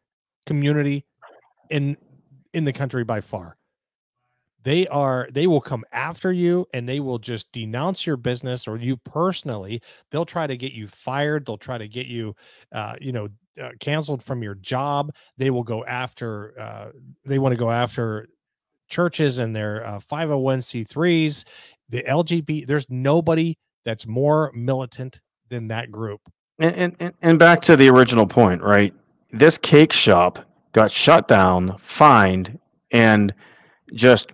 community in in the country by far. They are they will come after you and they will just denounce your business or you personally. They'll try to get you fired. They'll try to get you uh, you know uh, canceled from your job. They will go after uh, they want to go after churches and their uh, 501c3s the lgbt there's nobody that's more militant than that group. And, and and back to the original point right? This cake shop got shut down fined and just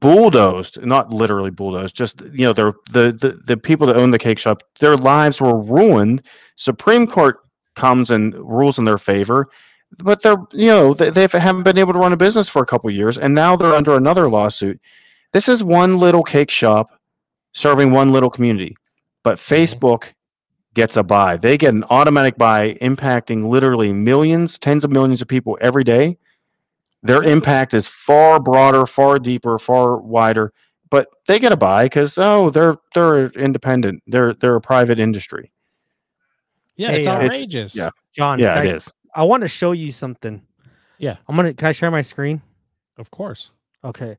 bulldozed not literally bulldozed just you know the, the the people that own the cake shop their lives were ruined. Supreme court comes and rules in their favor but they're you know they, they haven't been able to run a business for a couple years and now they're under another lawsuit. This is one little cake shop serving one little community but mm-hmm. facebook gets a bye. They get an automatic bye impacting literally millions, tens of millions of people every day. Their impact is far broader, far deeper, far wider, but they get a bye because oh, they're they're independent. They're they're a private industry. Yeah, it's Hey, uh, outrageous. yeah. John, Yeah, can it I, is. I want to show you something. Yeah. I'm gonna. Can I share my screen? Of course. Okay.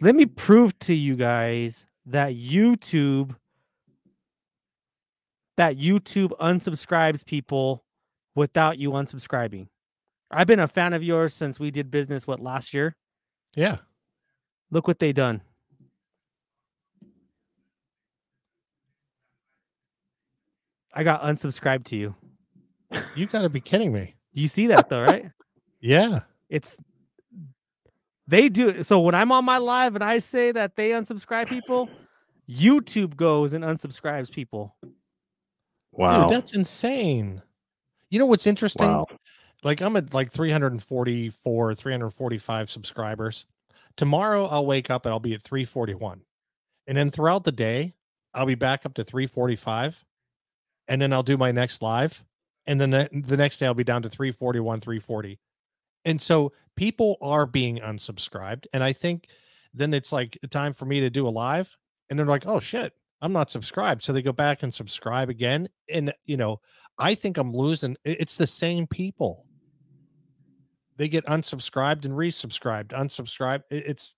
Let me prove to you guys that YouTube that YouTube unsubscribes people without you unsubscribing. I've been a fan of yours since we did business what last year. Yeah. Look what they done. I got unsubscribed to you. You got to be kidding me. You see that though, right? [LAUGHS] Yeah. It's they do so when I'm on my live and I say that they unsubscribe people, YouTube goes and unsubscribes people. Wow. Dude, that's insane. You know what's interesting? wow. Like I'm at like 344, 345 subscribers. Tomorrow I'll wake up and I'll be at 341. And then throughout the day, I'll be back up to 345. And then I'll do my next live. And then the, the next day I'll be down to 341, 340. And so people are being unsubscribed. And I think then it's like time for me to do a live. And they're like, oh shit, I'm not subscribed. So they go back and subscribe again. And, you know, I think I'm losing. It's the same people. They get unsubscribed and resubscribed, unsubscribed. It's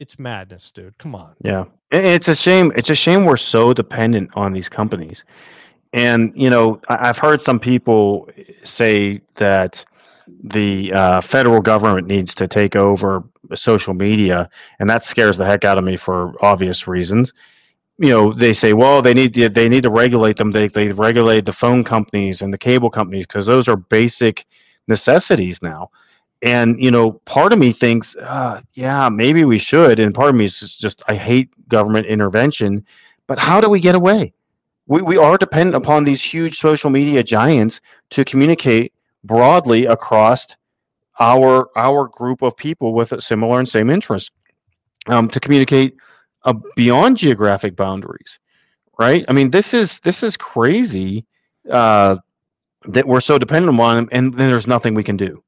it's madness, dude. Come on. Yeah, it's a shame. It's a shame we're so dependent on these companies. And you know, I've heard some people say that the uh, federal government needs to take over social media, and that scares the heck out of me for obvious reasons. You know, they say, well, they need to, they need to regulate them. They they regulate the phone companies and the cable companies because those are basic necessities now. And you know, part of me thinks, uh, yeah, maybe we should, and part of me is just, just I hate government intervention. But how do we get away? We we are dependent upon these huge social media giants to communicate broadly across our our group of people with a similar and same interests, um, to communicate uh, beyond geographic boundaries, right? I mean, this is this is crazy uh, that we're so dependent on them, and then there's nothing we can do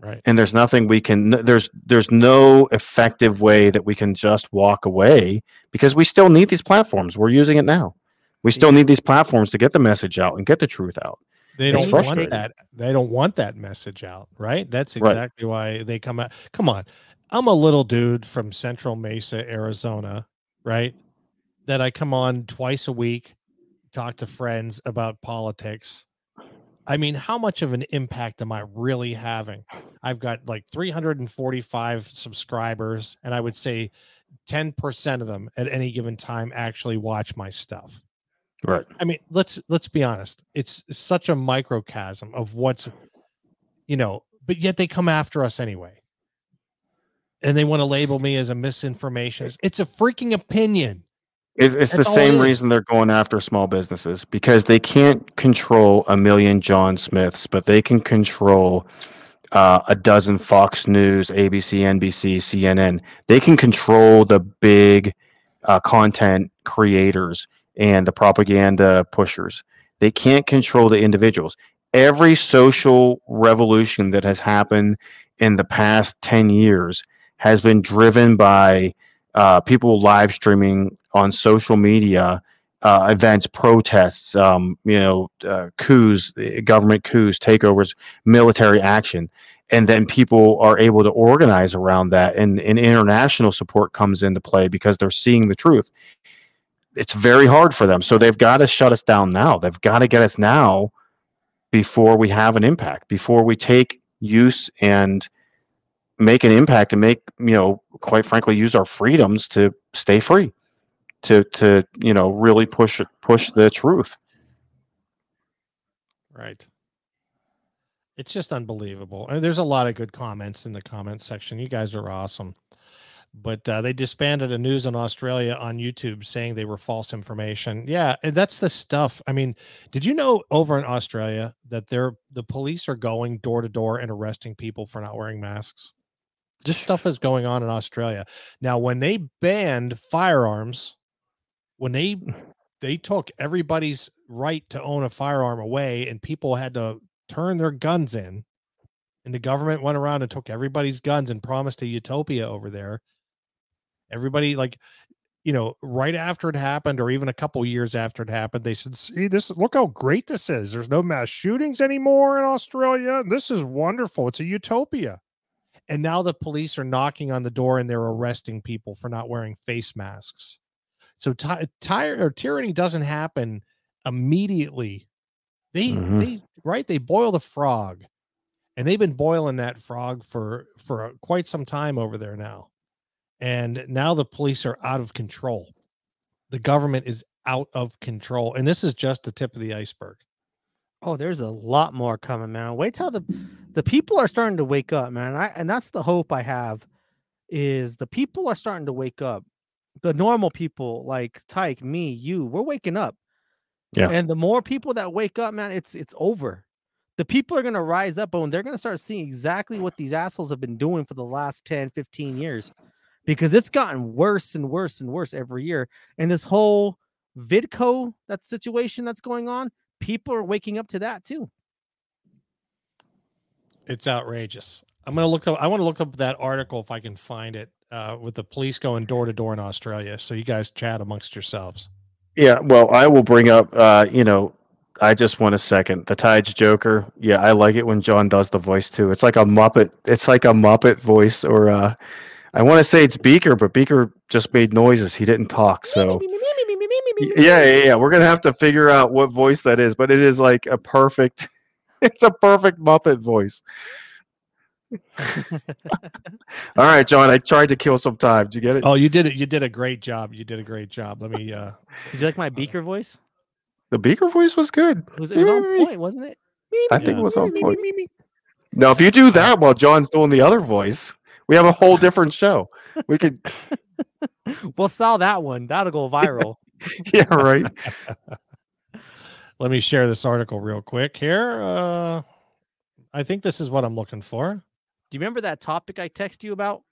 Right. and there's nothing we can there's there's no effective way that we can just walk away because we still need these platforms we're using it now we still Yeah. need these platforms to get the message out and get the truth out They It's don't want that. They don't want that message out, right? That's Right. exactly why they come out. Come on. I'm a little dude from Central Mesa, Arizona, right? That I come on twice a week, talk to friends about politics. I mean, how much of an impact am I really having? I've got like 345 subscribers, and I would say 10% of them at any given time actually watch my stuff. Right I mean, let's let's be honest. It's such a microcosm of what's, you know, but yet they come after us anyway. And they want to label me as a misinformation. It's a freaking opinion. it's, it's the That's same reason they're going after small businesses because they can't control a million john smiths but they can control uh, a dozen fox news abc nbc cnn they can control the big uh, content creators and the propaganda pushers. They can't control the individuals. Every social revolution that has happened in the past 10 years has been driven by uh, people live streaming on social media uh, events, protests, um, you know, uh, coups, government coups, takeovers, military action. And then people are able to organize around that, and, and international support comes into play because they're seeing the truth it's very hard for them. So they've got to shut us down now. They've got to get us now before we have an impact, before we take use and make an impact and make, you know, quite frankly, use our freedoms to stay free, to to, you know, really push push the truth. Right. It's just unbelievable. And there's a lot of good comments in the comment section. You guys are awesome. But uh, they disbanded a news in Australia on YouTube saying they were false information. Yeah, that's the stuff. I mean, did you know over in Australia that they're the police are going door to door and arresting people for not wearing masks? This stuff is going on in Australia. Now, when they banned firearms, when they they took everybody's right to own a firearm away, and people had to turn their guns in. And the government went around and took everybody's guns and promised a utopia over there. Everybody, like, you know, right after it happened, or even a couple years after it happened, they said, "See this? Look how great this is. There's no mass shootings anymore in Australia. This is wonderful. It's a utopia." And now the police are knocking on the door and they're arresting people for not wearing face masks. So ty- or tyranny doesn't happen immediately. They mm-hmm. they right they boil the frog, and they've been boiling that frog for for quite some time over there now. And now the police are out of control. The government is out of control. And this is just the tip of the iceberg. Oh, there's a lot more coming, man. Wait till the the people are starting to wake up, man. I, and that's the hope I have is the people are starting to wake up. The normal people like Tyke, me, you, we're waking up. Yeah. And the more people that wake up, man, it's it's over. The people are going to rise up and they're going to start seeing exactly what these assholes have been doing for the last 10, 15 years because it's gotten worse and worse and worse every year. And this whole Vidco that situation that's going on, people are waking up to that too. It's outrageous. I'm gonna look up. I want to look up that article if I can find it uh, with the police going door to door in Australia. So you guys chat amongst yourselves. Yeah, well, I will bring up. Uh, you know, I just want a second. The Tides Joker. Yeah, I like it when John does the voice too. It's like a Muppet. It's like a Muppet voice or. Uh, I want to say it's Beaker, but Beaker just made noises. He didn't talk. So yeah, yeah, yeah. We're gonna have to figure out what voice that is, but it is like a perfect. It's a perfect Muppet voice. All right, John. I tried to kill some time. Did you get it? Oh, you did it. You did a great job. You did a great job. Let me. uh Did you like my Beaker voice? The Beaker voice was good. It was, it was on point, wasn't it? I think it was on point. Now, if you do that while John's doing the other voice, we have a whole [LAUGHS] different show. We could. [LAUGHS] we'll sell that one. That'll go viral. [LAUGHS] yeah, right. Let me share this article real quick here. Uh, I think this is what I'm looking for. Do you remember that topic I text you about,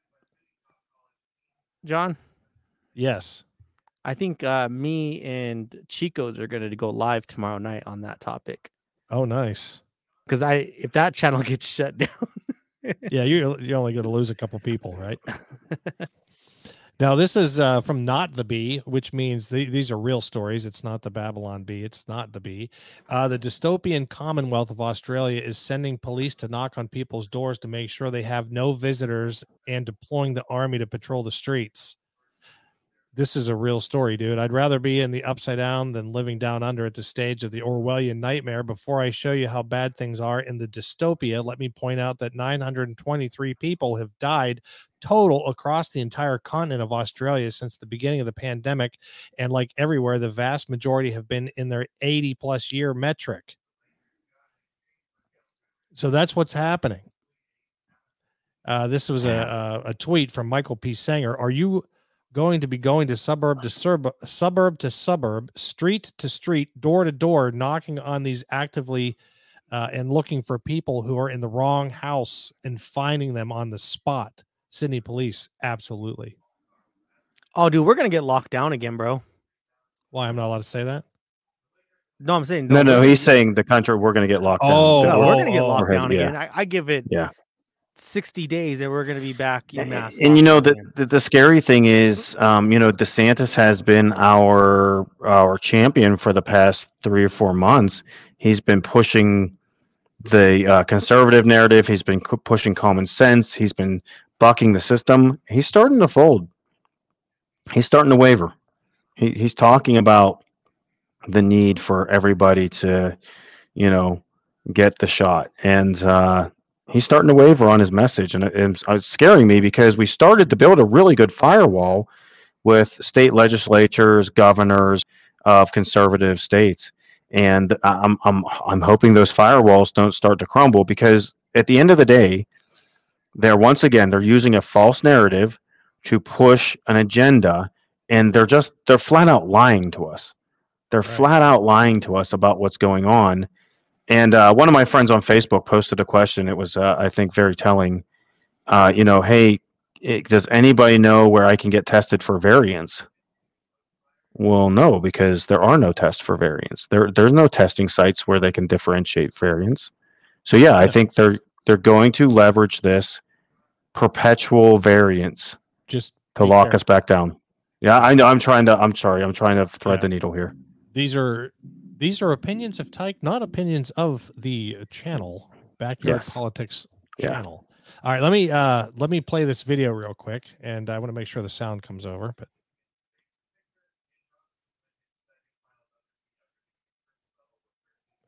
John? Yes. I think uh, me and Chico's are going to go live tomorrow night on that topic. Oh, nice. Because I, if that channel gets shut down, yeah, you you're only going to lose a couple people, right? now this is uh, from not the bee, which means the, these are real stories. It's not the Babylon bee. It's not the bee. Uh, the dystopian Commonwealth of Australia is sending police to knock on people's doors to make sure they have no visitors and deploying the army to patrol the streets this is a real story, dude. I'd rather be in the upside down than living down under at the stage of the Orwellian nightmare. Before I show you how bad things are in the dystopia, let me point out that 923 people have died total across the entire continent of Australia since the beginning of the pandemic. And like everywhere, the vast majority have been in their 80 plus year metric. So that's what's happening. Uh, this was a, a, a tweet from Michael P. Senger. Are you going to be going to suburb to suburb, suburb to suburb, street to street, door to door, knocking on these actively uh, and looking for people who are in the wrong house and finding them on the spot. Sydney police, absolutely. Oh, dude, we're gonna get locked down again, bro. Why? I'm not allowed to say that. No, I'm saying no. No, he's saying the country we're gonna get locked oh, down. Oh, we're gonna get locked down yeah. again. I, I, give it. Yeah. 60 days and we're going to be back in mass. And you know the, the, the scary thing is, um, you know, DeSantis has been our our champion for the past three or four months. He's been pushing the uh, conservative narrative. He's been pushing common sense. He's been bucking the system. He's starting to fold. He's starting to waver. He, he's talking about the need for everybody to, you know, get the shot. And uh, he's starting to waver on his message, and it's, uh, it's scaring me because we started to build a really good firewall with state legislatures, governors of conservative states, and I'm I'm I'm hoping those firewalls don't start to crumble because at the end of the day, they're once again they're using a false narrative to push an agenda, and they're just they're flat out lying to us. They're right. flat out lying to us about what's going on and uh, one of my friends on Facebook posted a question. It was, uh, I think, very telling. Uh, you know, hey, it, does anybody know where I can get tested for variants? Well, no, because there are no tests for variants. There, there's no testing sites where they can differentiate variants. So yeah, I think they're they're going to leverage this perpetual variance just to lock careful. us back down. Yeah, I know. I'm trying to. I'm sorry. I'm trying to thread yeah. the needle here. These are these are opinions of Tyke, not opinions of the channel Backyard yes. Politics channel. Yeah. All right, let me uh let me play this video real quick, and I want to make sure the sound comes over. But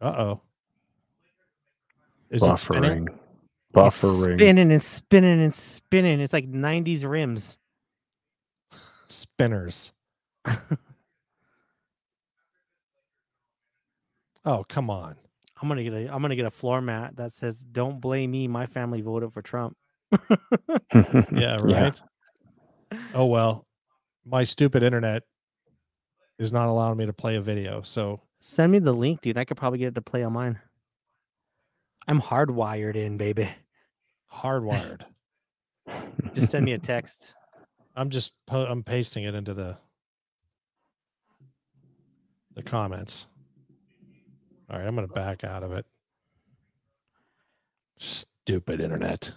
uh oh, is Buffering. it spinning? Buffering, it's spinning and spinning and spinning. It's like '90s rims. Spinners. [LAUGHS] oh come on! I'm gonna get a I'm gonna get a floor mat that says "Don't blame me. My family voted for Trump." [LAUGHS] yeah, right. Yeah. Oh well, my stupid internet is not allowing me to play a video. So send me the link, dude. I could probably get it to play on mine. I'm hardwired in, baby. Hardwired. just send me a [LAUGHS] text. I'm just I'm pasting it into the the comments. All right, I'm going to back out of it. Stupid internet.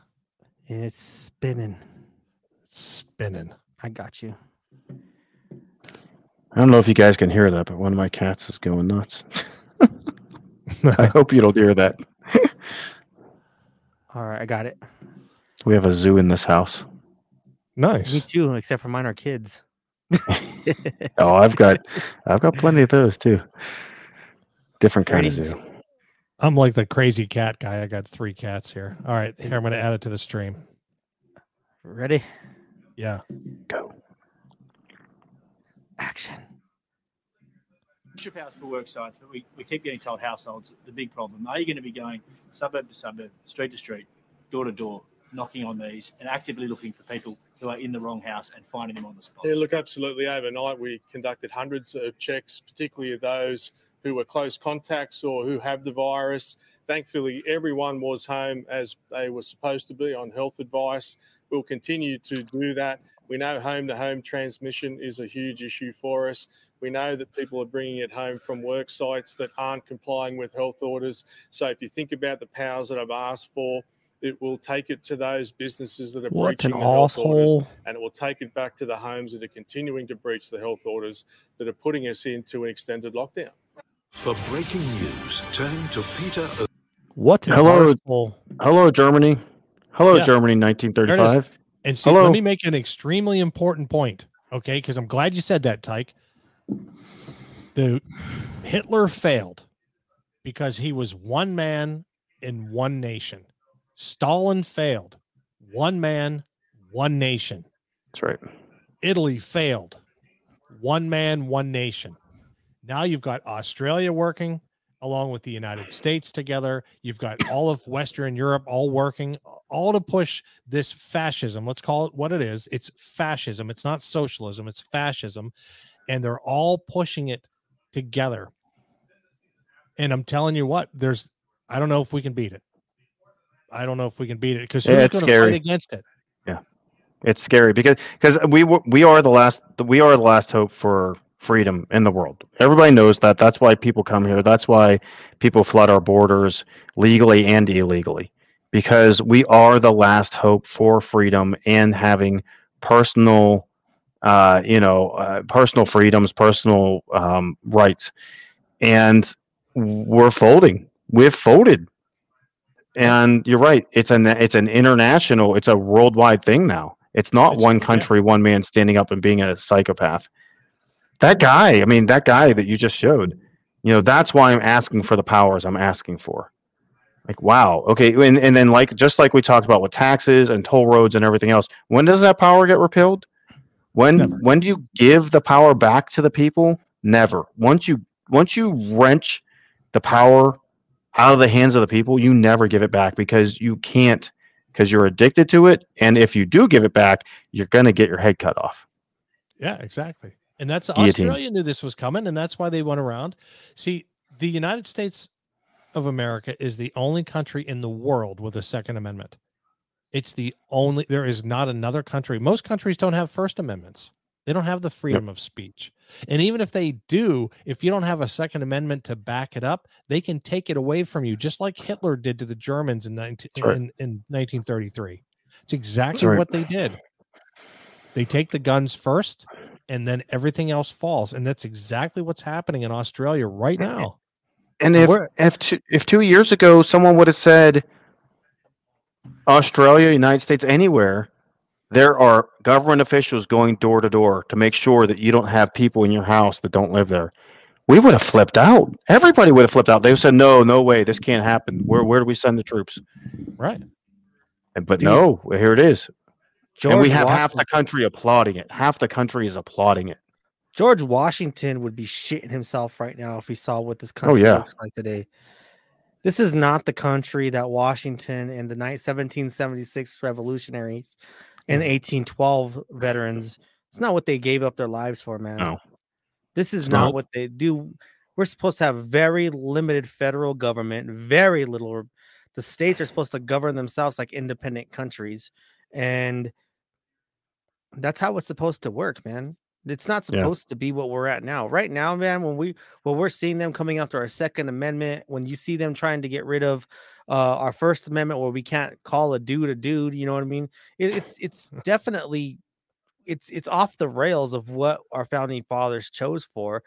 It's spinning. It's spinning. I got you. I don't know if you guys can hear that, but one of my cats is going nuts. [LAUGHS] I [LAUGHS] hope you don't hear that. All right, I got it. We have a zoo in this house. Nice. Me too, except for mine are kids. [LAUGHS] oh, I've got I've got plenty of those too. Different kind Ready? of zoo. I'm like the crazy cat guy. I got three cats here. All right, here I'm going to add it to the stream. Ready? Yeah. Go. Action. Ship house for work sites, but we, we keep getting told households the big problem. Are you going to be going suburb to suburb, street to street, door to door, knocking on these and actively looking for people who are in the wrong house and finding them on the spot? Yeah, look, absolutely. Overnight, we conducted hundreds of checks, particularly of those who were close contacts or who have the virus. Thankfully, everyone was home as they were supposed to be on health advice. We'll continue to do that. We know home to home transmission is a huge issue for us. We know that people are bringing it home from work sites that aren't complying with health orders. So if you think about the powers that I've asked for, it will take it to those businesses that are what breaching the health orders, and it will take it back to the homes that are continuing to breach the health orders that are putting us into an extended lockdown. For breaking news, turn to Peter. What? Hello, hello, Germany. Hello, yeah. Germany, 1935. And see, hello. let me make an extremely important point, okay? Because I'm glad you said that, Tyke. The Hitler failed because he was one man in one nation. Stalin failed. One man, one nation. That's right. Italy failed. One man, one nation. Now you've got Australia working along with the United States together. You've got all of Western Europe all working, all to push this fascism. Let's call it what it is. It's fascism. It's not socialism, it's fascism. And they're all pushing it together. And I'm telling you what, there's, I don't know if we can beat it. I don't know if we can beat it because yeah, it's scary against it. Yeah, it's scary because because we we are the last we are the last hope for freedom in the world. Everybody knows that. That's why people come here. That's why people flood our borders legally and illegally because we are the last hope for freedom and having personal uh, you know uh, personal freedoms personal um, rights and we're folding we've folded and you're right. It's an it's an international. It's a worldwide thing now. It's not it's, one country, yeah. one man standing up and being a psychopath. That guy. I mean, that guy that you just showed. You know, that's why I'm asking for the powers I'm asking for. Like, wow. Okay. And, and then, like, just like we talked about with taxes and toll roads and everything else, when does that power get repealed? When Never. when do you give the power back to the people? Never. Once you once you wrench the power out of the hands of the people, you never give it back because you can't because you're addicted to it. And if you do give it back, you're going to get your head cut off. Yeah, exactly. And that's Guillotine. Australia knew this was coming, and that's why they went around. See, the United States of America is the only country in the world with a Second Amendment. It's the only, there is not another country. Most countries don't have First Amendments. They don't have the freedom yep. of speech. And even if they do, if you don't have a Second Amendment to back it up, they can take it away from you, just like Hitler did to the Germans in, 19, right. in, in 1933. It's exactly right. what they did. They take the guns first, and then everything else falls. And that's exactly what's happening in Australia right now. And if if two, if two years ago someone would have said Australia, United States, anywhere, there are government officials going door to door to make sure that you don't have people in your house that don't live there. We would have flipped out. Everybody would have flipped out. They said, "No, no way, this can't happen. Where where do we send the troops?" Right. And, but no, here it is. George and we have Washington. half the country applauding it. Half the country is applauding it. George Washington would be shitting himself right now if he saw what this oh, country oh, yeah. looks like today. This is not the country that Washington and the 1776 revolutionaries and mm. the 1812 veterans. It's not what they gave up their lives for, man. No. This is not, not what they do. We're supposed to have very limited federal government, very little. The states are supposed to govern themselves like independent countries. And that's how it's supposed to work, man. It's not supposed yeah. to be what we're at now. Right now, man, when we when we're seeing them coming after our second amendment, when you see them trying to get rid of uh, our First Amendment, where we can't call a dude a dude. You know what I mean? It, it's it's [LAUGHS] definitely it's it's off the rails of what our founding fathers chose for,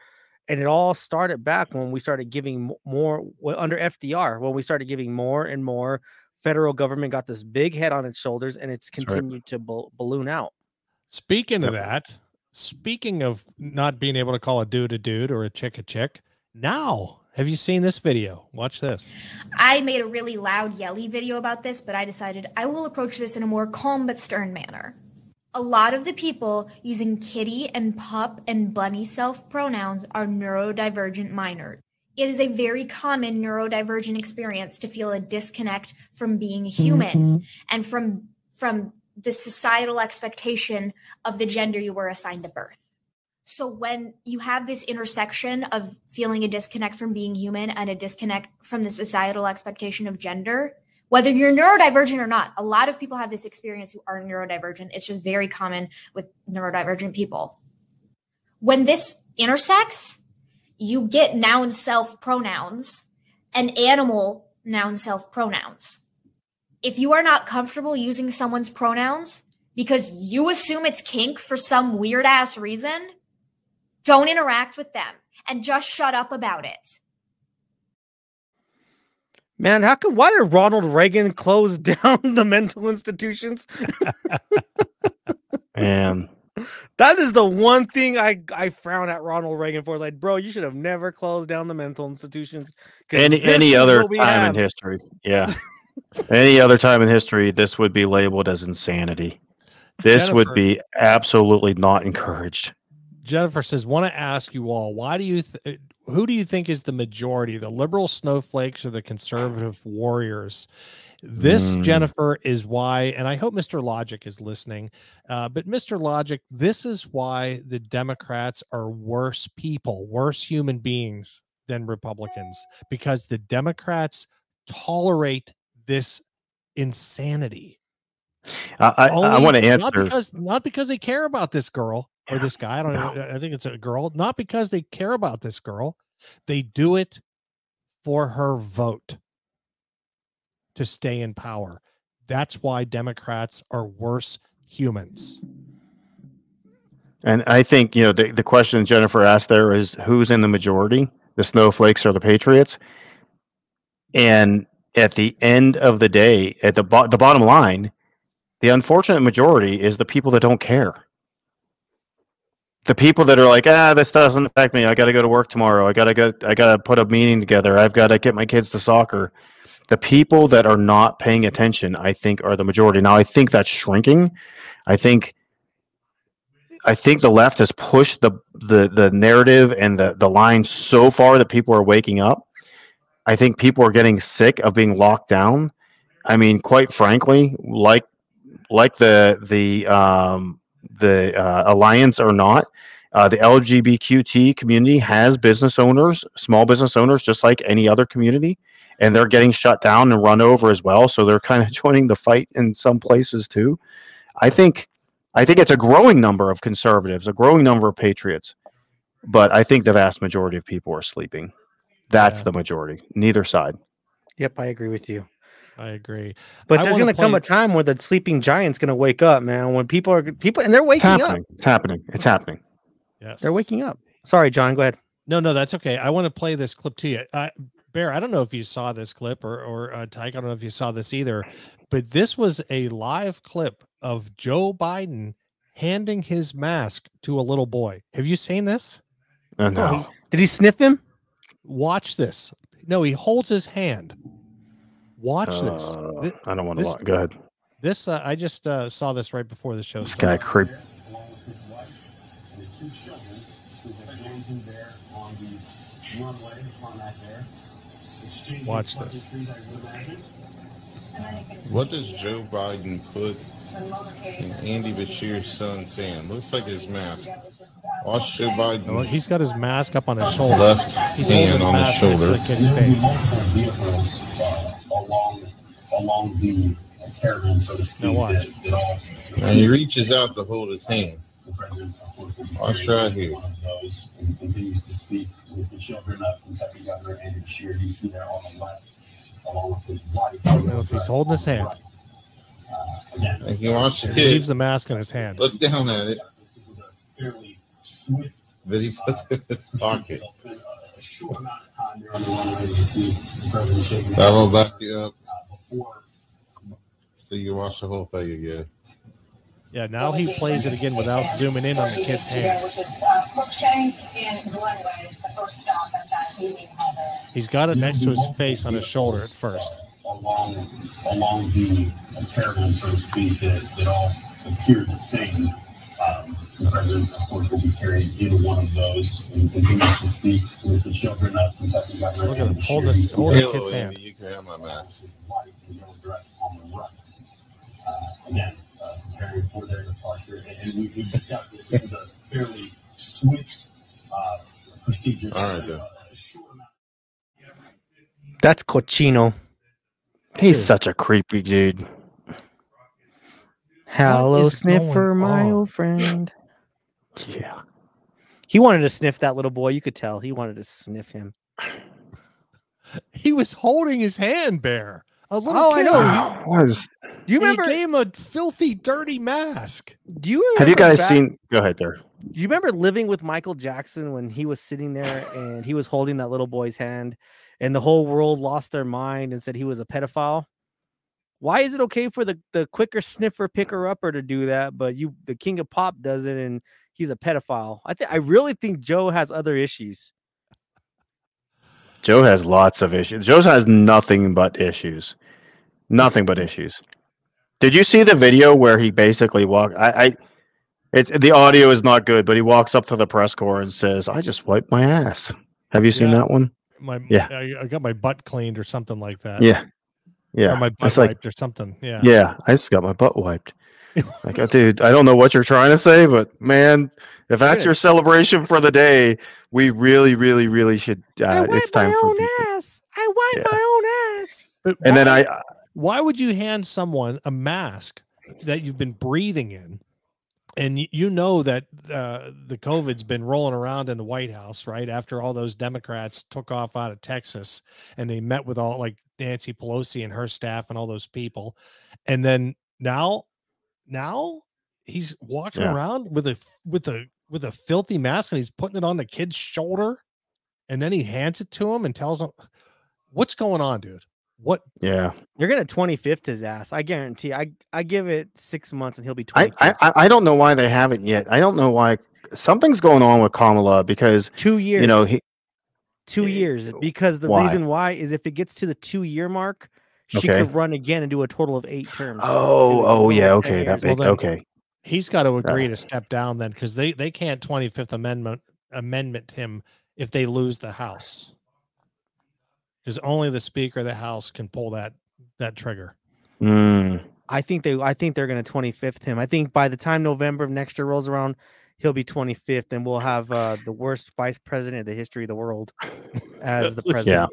and it all started back when we started giving more under FDR when we started giving more and more. Federal government got this big head on its shoulders, and it's continued right. to balloon out. Speaking of that, speaking of not being able to call a dude a dude or a chick a chick, now have you seen this video? Watch this. I made a really loud, yelly video about this, but I decided I will approach this in a more calm but stern manner. A lot of the people using kitty and pup and bunny self pronouns are neurodivergent minors. It is a very common neurodivergent experience to feel a disconnect from being human mm-hmm. and from from the societal expectation of the gender you were assigned at birth. So when you have this intersection of feeling a disconnect from being human and a disconnect from the societal expectation of gender, whether you're neurodivergent or not, a lot of people have this experience who are neurodivergent. It's just very common with neurodivergent people. When this intersects, you get noun self pronouns and animal noun self pronouns. If you are not comfortable using someone's pronouns because you assume it's kink for some weird ass reason, don't interact with them and just shut up about it. Man, how come why did Ronald Reagan close [LAUGHS] down the mental institutions? [LAUGHS] Man. That is the one thing I, I frown at Ronald Reagan for. Like, bro, you should have never closed down the mental institutions. Any any other time have. in history. Yeah. [LAUGHS] any other time in history, this would be labeled as insanity. This Jennifer. would be absolutely not encouraged. Jennifer says, "Want to ask you all why do you th- uh, who do you think is the majority, the liberal snowflakes or the conservative warriors?" This mm. Jennifer is why, and I hope Mr. Logic is listening. Uh, but Mr. Logic, this is why the Democrats are worse people, worse human beings than Republicans, because the Democrats tolerate this insanity. I, I, I want to answer not because not because they care about this girl, or this guy. I don't no. know. I think it's a girl, not because they care about this girl. They do it for her vote to stay in power. That's why Democrats are worse humans. And I think, you know, the, the question Jennifer asked there is who's in the majority, the snowflakes or the patriots? And at the end of the day, at the, bo- the bottom line, the unfortunate majority is the people that don't care the people that are like, ah, this doesn't affect me. I got to go to work tomorrow. I got to go. I got to put a meeting together. I've got to get my kids to soccer. The people that are not paying attention, I think, are the majority. Now, I think that's shrinking. I think. I think the left has pushed the the the narrative and the the line so far that people are waking up. I think people are getting sick of being locked down. I mean, quite frankly, like like the the um, the uh, alliance or not. Uh, the LGBTQ community has business owners, small business owners, just like any other community, and they're getting shut down and run over as well. So they're kind of [LAUGHS] joining the fight in some places too. I think I think it's a growing number of conservatives, a growing number of patriots, but I think the vast majority of people are sleeping. That's Yeah. the majority. Neither side. Yep, I agree with you. I agree. But I there's wanna gonna come a time where the sleeping giant's gonna wake up, man. When people are people and they're It's waking up. It's happening. It's happening. Yes. They're waking up. Sorry, John. Go ahead. No, no, that's okay. I want to play this clip to you. Uh, Bear, I don't know if you saw this clip or, or uh, Tyke, I don't know if you saw this either, but this was a live clip of Joe Biden handing his mask to a little boy. Have you seen this? Uh, no. Did he sniff him? Watch this. No, he holds his hand. Watch this. Uh, Thi- I don't want to. Watch. Go ahead. This uh, I just uh, saw this right before the show. This guy creep. along with his wife and his two children who have joined him there on the runway, the tarmac there. Exchanging Watch this. pleasantries, I would imagine. What does Joe Biden put in Andy Beshear's son hand? Looks like his mask. Watch Joe Biden he's got his mask up on his shoulder. left He's holding hand his on his mask next to shoulder. the kid's face. Multiple vehicles uh, along along the caravan, so to speak, watch. that, that all And he reaches out to hold his hand. the president, of course, will be Watch right here. One of those and continues to speak with the children of Kentucky Governor Andy Beshear. You see there on the left, along with his wife. I don't know if he's holding his hand. Uh, again, And you watch He leaves the mask in his hand. look down at it this is a fairly swift that he puts in his pocket. It's been a- a short amount of time there on the runway. You see the president shaking. That will back you up Uh, so you watch the whole thing again. Yeah, now he plays it again without zooming in on the kid's hand. Which is Crookshank and Glenway, the first stop at that meeting hall He's got it next to his face on his shoulder at first. along along the caravan, so to speak, that, that all appear the same. Um, the president, of course, will be carrying either one of those and continues to speak with the children of Kentucky Governor. Look at him, hold this- hold there the kid's hand. you can have my mask. his wife in yellow dress on the right. Uh, again, uh, preparing for their departure. And, and we, we discussed this. This is a fairly swift uh, procedure. All right, then. A short amount That's cochino. He's Dude. such a creepy dude. Hello, sniffer, my old friend. Yeah. He wanted to sniff that little boy. You could tell he wanted to sniff him. [LAUGHS] He was holding his hand, bare. A little Oh, I kid. know. Was Do you remember? He gave him a filthy, dirty mask. do you have you guys back- seen? Go ahead, there. Do you remember living with Michael Jackson when he was sitting there and he was holding that little boy's hand, and the whole world lost their mind and said he was a pedophile? Why is it okay for the the quicker sniffer picker upper to do that, but you the king of pop does it and he's a pedophile? I think I really think Joe has other issues. Joe has lots of issues. Joe has nothing but issues. Nothing but issues. Did you see the video where he basically walked? I, I it's the audio is not good, but he walks up to the press corps and says, "I just wiped my ass." Have you seen Yeah. that one? My Yeah. I, I got my butt cleaned or something like that. Yeah, yeah, Or yeah. my butt It's like, wiped or something. Yeah. yeah, I just got my butt wiped. Like, uh, dude, I don't know what you're trying to say, but man, if that's Good. your celebration for the day, we really, really, really should. I Uh, wipe it's time my for own people. ass. I wipe Yeah. my own ass. But And then I, why would you hand someone a mask that you've been breathing in and you know that uh, the covid's been rolling around in the white house right after all those democrats took off out of texas and they met with all like nancy pelosi and her staff and all those people and then now now he's walking Yeah. around with a with a with a filthy mask and he's putting it on the kid's shoulder and then he hands it to him and tells him what's going on dude what yeah, You're gonna 25th his ass. I guarantee. I I give it six months and he'll be 20 I, I- I don't know why they haven't yet. I don't know why something's going on with Kamala because two years. you know he, two Eh, years because the why? reason why is if it gets to the two year mark, she Okay. could run again and do a total of eight terms. oh oh yeah okay that years. Well, makes okay he's got to agree Right. to step down then because they they can't 25th amendment amendment him if they lose the house because only the speaker of the house can pull that that trigger Mm, I think they I think they're gonna 25th him. I think by the time November of next year rolls around, he'll be 25th and we'll have uh, the worst vice president in the history of the world as the [LAUGHS] yeah president.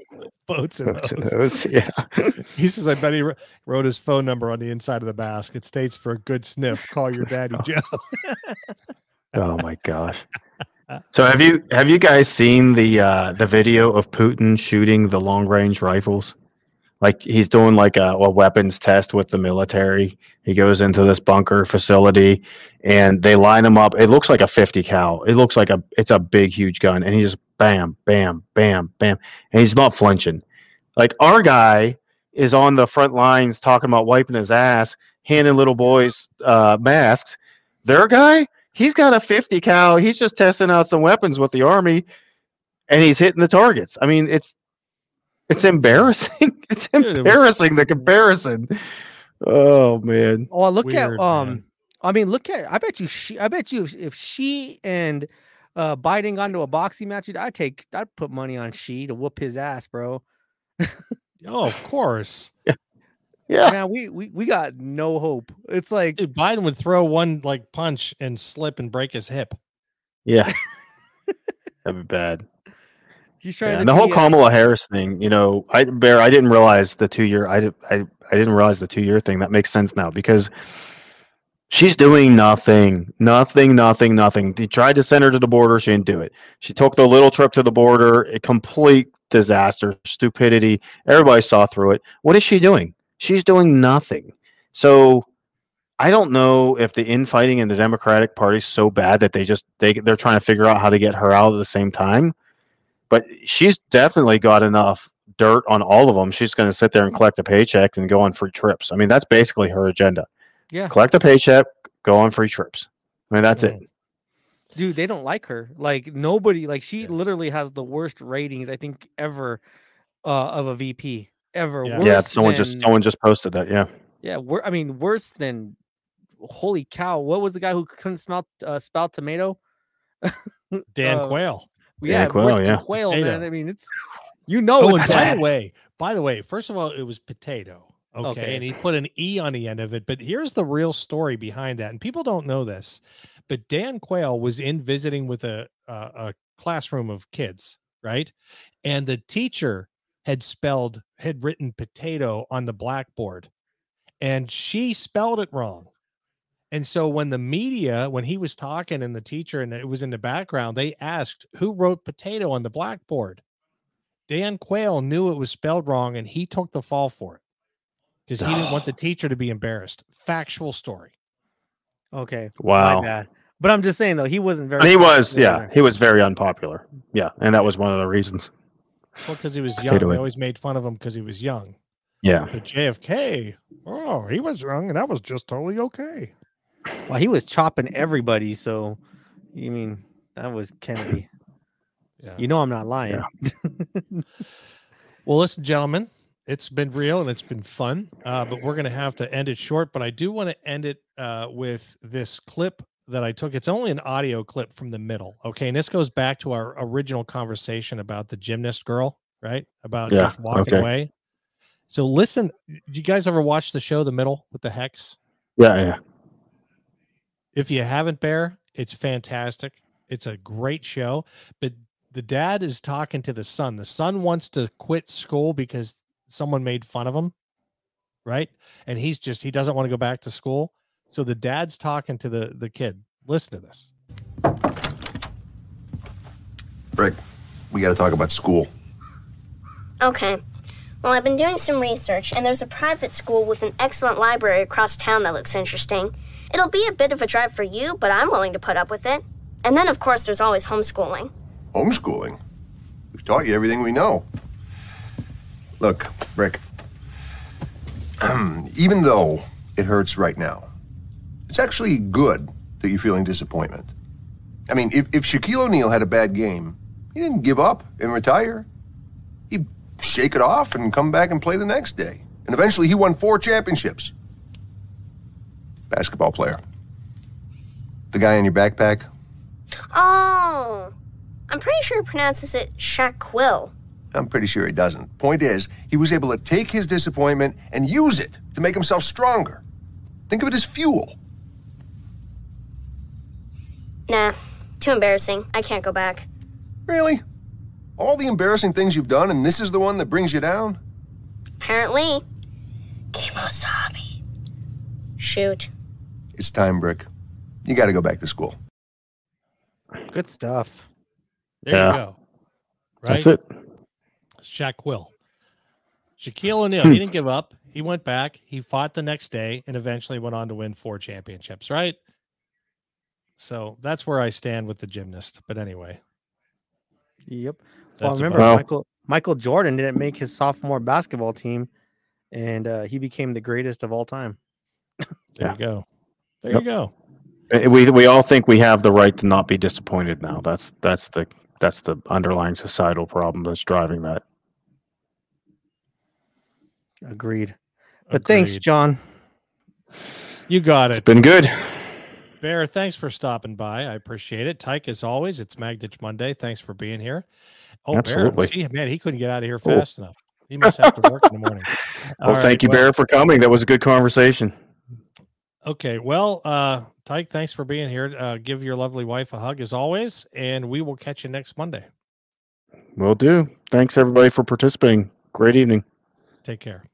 boats and Boats and those. those, yeah. [LAUGHS] [LAUGHS] he says, I bet he wrote his phone number on the inside of the basket. States for a good sniff. Call your daddy, Joe. Oh my gosh. So have you have you guys seen the uh, the video of Putin shooting the long range rifles? Like he's doing like a, a weapons test with the military. He goes into this bunker facility and they line him up. It looks like a 50 cal. It looks like a it's a big huge gun and he just bam bam bam bam and he's not flinching. Like our guy is on the front lines talking about wiping his ass, handing little boys uh, masks. Their guy, he's got a 50 cal. He's just testing out some weapons with the army, and he's hitting the targets. I mean, it's it's embarrassing. [LAUGHS] It's Dude, it was- embarrassing the comparison. Oh man. Oh, look Weird, at um. man. I mean, look at. I bet you. She. I bet you. If, if she and uh Biden got into a boxing match, I'd take. I'd put money on she to whoop his ass, bro. [LAUGHS] Oh, of course. Yeah. Man, we we we got no hope. It's like Dude, Biden would throw one like punch and slip and break his hip. Yeah. [LAUGHS] That'd be bad. He's trying Yeah, to. and the whole Kamala Harris thing, you know, I bear I didn't realize the two year I, I I didn't realize the two year thing. That makes sense now because she's doing nothing, nothing, nothing, nothing. They tried to send her to the border, she didn't do it. She took the little trip to the border, a complete disaster, stupidity. Everybody saw through it. What is she doing? She's doing nothing. So I don't know if the infighting in the Democratic Party is so bad that they just they they're trying to figure out how to get her out at the same time but she's definitely got enough dirt on all of them. She's going to sit there and collect a paycheck and go on free trips. I mean, that's basically her agenda. Yeah, Collect a paycheck, go on free trips. I mean, that's it. dude, they don't like her. Like nobody. Like she literally has the worst ratings I think ever uh of a VP ever. Yeah. Yeah, Worse someone just someone just posted that. Yeah, Yeah, wor- I mean, worse than holy cow. What was the guy who couldn't smell uh, spell tomato? [LAUGHS] Dan Uh, Quayle. Yeah, Quayle, worse yeah. Quayle, man. I mean, it's you know Oh, it's by bad. the way, by the way, first of all, it was potato. Okay, Okay. and he put an E on the end of it. But here's the real story behind that, and people don't know this. But Dan Quayle was in visiting with a a, a classroom of kids, right? And the teacher had spelled had written potato on the blackboard, and she spelled it wrong. And so when the media, when he was talking and the teacher and it was in the background, they asked who wrote potato on the blackboard. Dan Quayle knew it was spelled wrong and he took the fall for it because he didn't want the [SIGHS] teacher to be embarrassed. Factual story. Okay, Wow. my bad. But I'm just saying though, he wasn't very. he was yeah there. he was very unpopular. Yeah, and that was one of the reasons. Well, because he was young. Potato They always made fun of him because he was young. Yeah, But JFK, oh, he was young and that was just totally okay. Well, he was chopping everybody. So, you mean that was Kennedy? Yeah. You know I'm not lying. [LAUGHS] Well, listen, gentlemen, it's been real and it's been fun, uh, but we're going to have to end it short. But I do want to end it uh, with this clip that I took. It's only an audio clip from the middle. Okay. And this goes back to our original conversation about the gymnast girl, right? About Yeah, just walking okay. away. So listen, do you guys ever watch the show The Middle with the Hecks? yeah, yeah. If you haven't, Bear, it's fantastic. It's a great show. But the dad is talking to the son. The son wants to quit school because someone made fun of him, right? And he's just he doesn't want to go back to school. So the dad's talking to the the kid. Listen to this. Brick, we got to talk about school. Okay. Well, I've been doing some research, and there's a private school with an excellent library across town that looks interesting. It'll be a bit of a drive for you, but I'm willing to put up with it. And then, of course, there's always homeschooling. Homeschooling. We've taught you everything we know. Look, Brick, [CLEARS THROAT] even though it hurts right now, it's actually good that you're feeling disappointment. I mean, if, if Shaquille O'Neal had a bad game, he didn't give up and retire. Shake it off and come back and play the next day. And eventually he won four championships. Basketball player. The guy in your backpack, Oh, I'm pretty sure he pronounces it Shaquille. I'm pretty sure he doesn't. Point is, he was able to take his disappointment and use it to make himself stronger. Think of it as fuel. Nah, too embarrassing. I can't go back. Really? All the embarrassing things you've done, and this is the one that brings you down? Apparently. Kemosabe. Shoot. It's time, Brick. You got to go back to school. Good stuff. There Yeah. you go. Right? That's it. Shaq Quill. Shaquille O'Neal, he hmm. didn't give up. He went back. He fought the next day and eventually went on to win four championships, right? So that's where I stand with the gymnast. But anyway, Yep. Well, remember about- Michael Michael Jordan didn't make his sophomore basketball team, and uh, he became the greatest of all time. there Yeah. you go. There Yep. you go. Uh, We we all think we have the right to not be disappointed now. That's that's the that's the underlying societal problem that's driving that. Agreed. But thanks, John. You got it. It's been good. Bear, thanks for stopping by. I appreciate it. Tyke, as always, it's Magditch Monday. Thanks for being here. Oh, Absolutely. Bear, see, man, he couldn't get out of here Cool. fast enough. He must have to work in the morning. [LAUGHS] Well, All thank you, well- Bear, for coming. That was a good conversation. Okay, well, uh, Tyke, thanks for being here. Uh, give your lovely wife a hug as always, and we will catch you next Monday. Will do. Thanks everybody for participating. Great evening. Take care.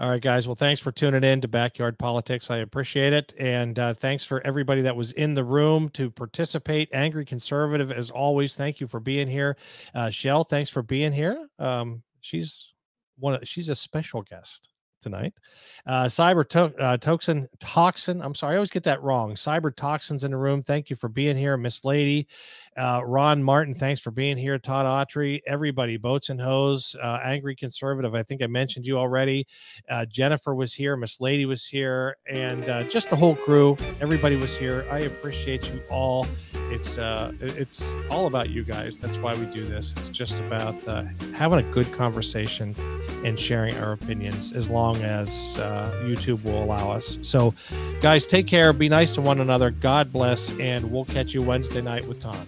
All right, guys. Well, thanks for tuning in to Backyard Politics. I appreciate it. And uh, thanks for everybody that was in the room to participate. Angry Conservative, as always, thank you for being here. Uh, Shell, thanks for being here. Um, she's one of, she's a special guest tonight. Uh, Cyber to- uh, Toxin, Toxin, I'm sorry, I always get that wrong. Cyber Toxins in the room. Thank you for being here. Miss Lady, uh, Ron Martin, thanks for being here. Todd Autry, everybody, Boats and Hose, uh, Angry Conservative. I think I mentioned you already. Uh, Jennifer was here. Miss Lady was here. And uh, just the whole crew. Everybody was here. I appreciate you all. It's uh, it's all about you guys. That's why we do this. It's just about uh, having a good conversation and sharing our opinions as long as YouTube will allow us. So, guys, take care. Be nice to one another. God bless. And we'll catch you Wednesday night with Tom.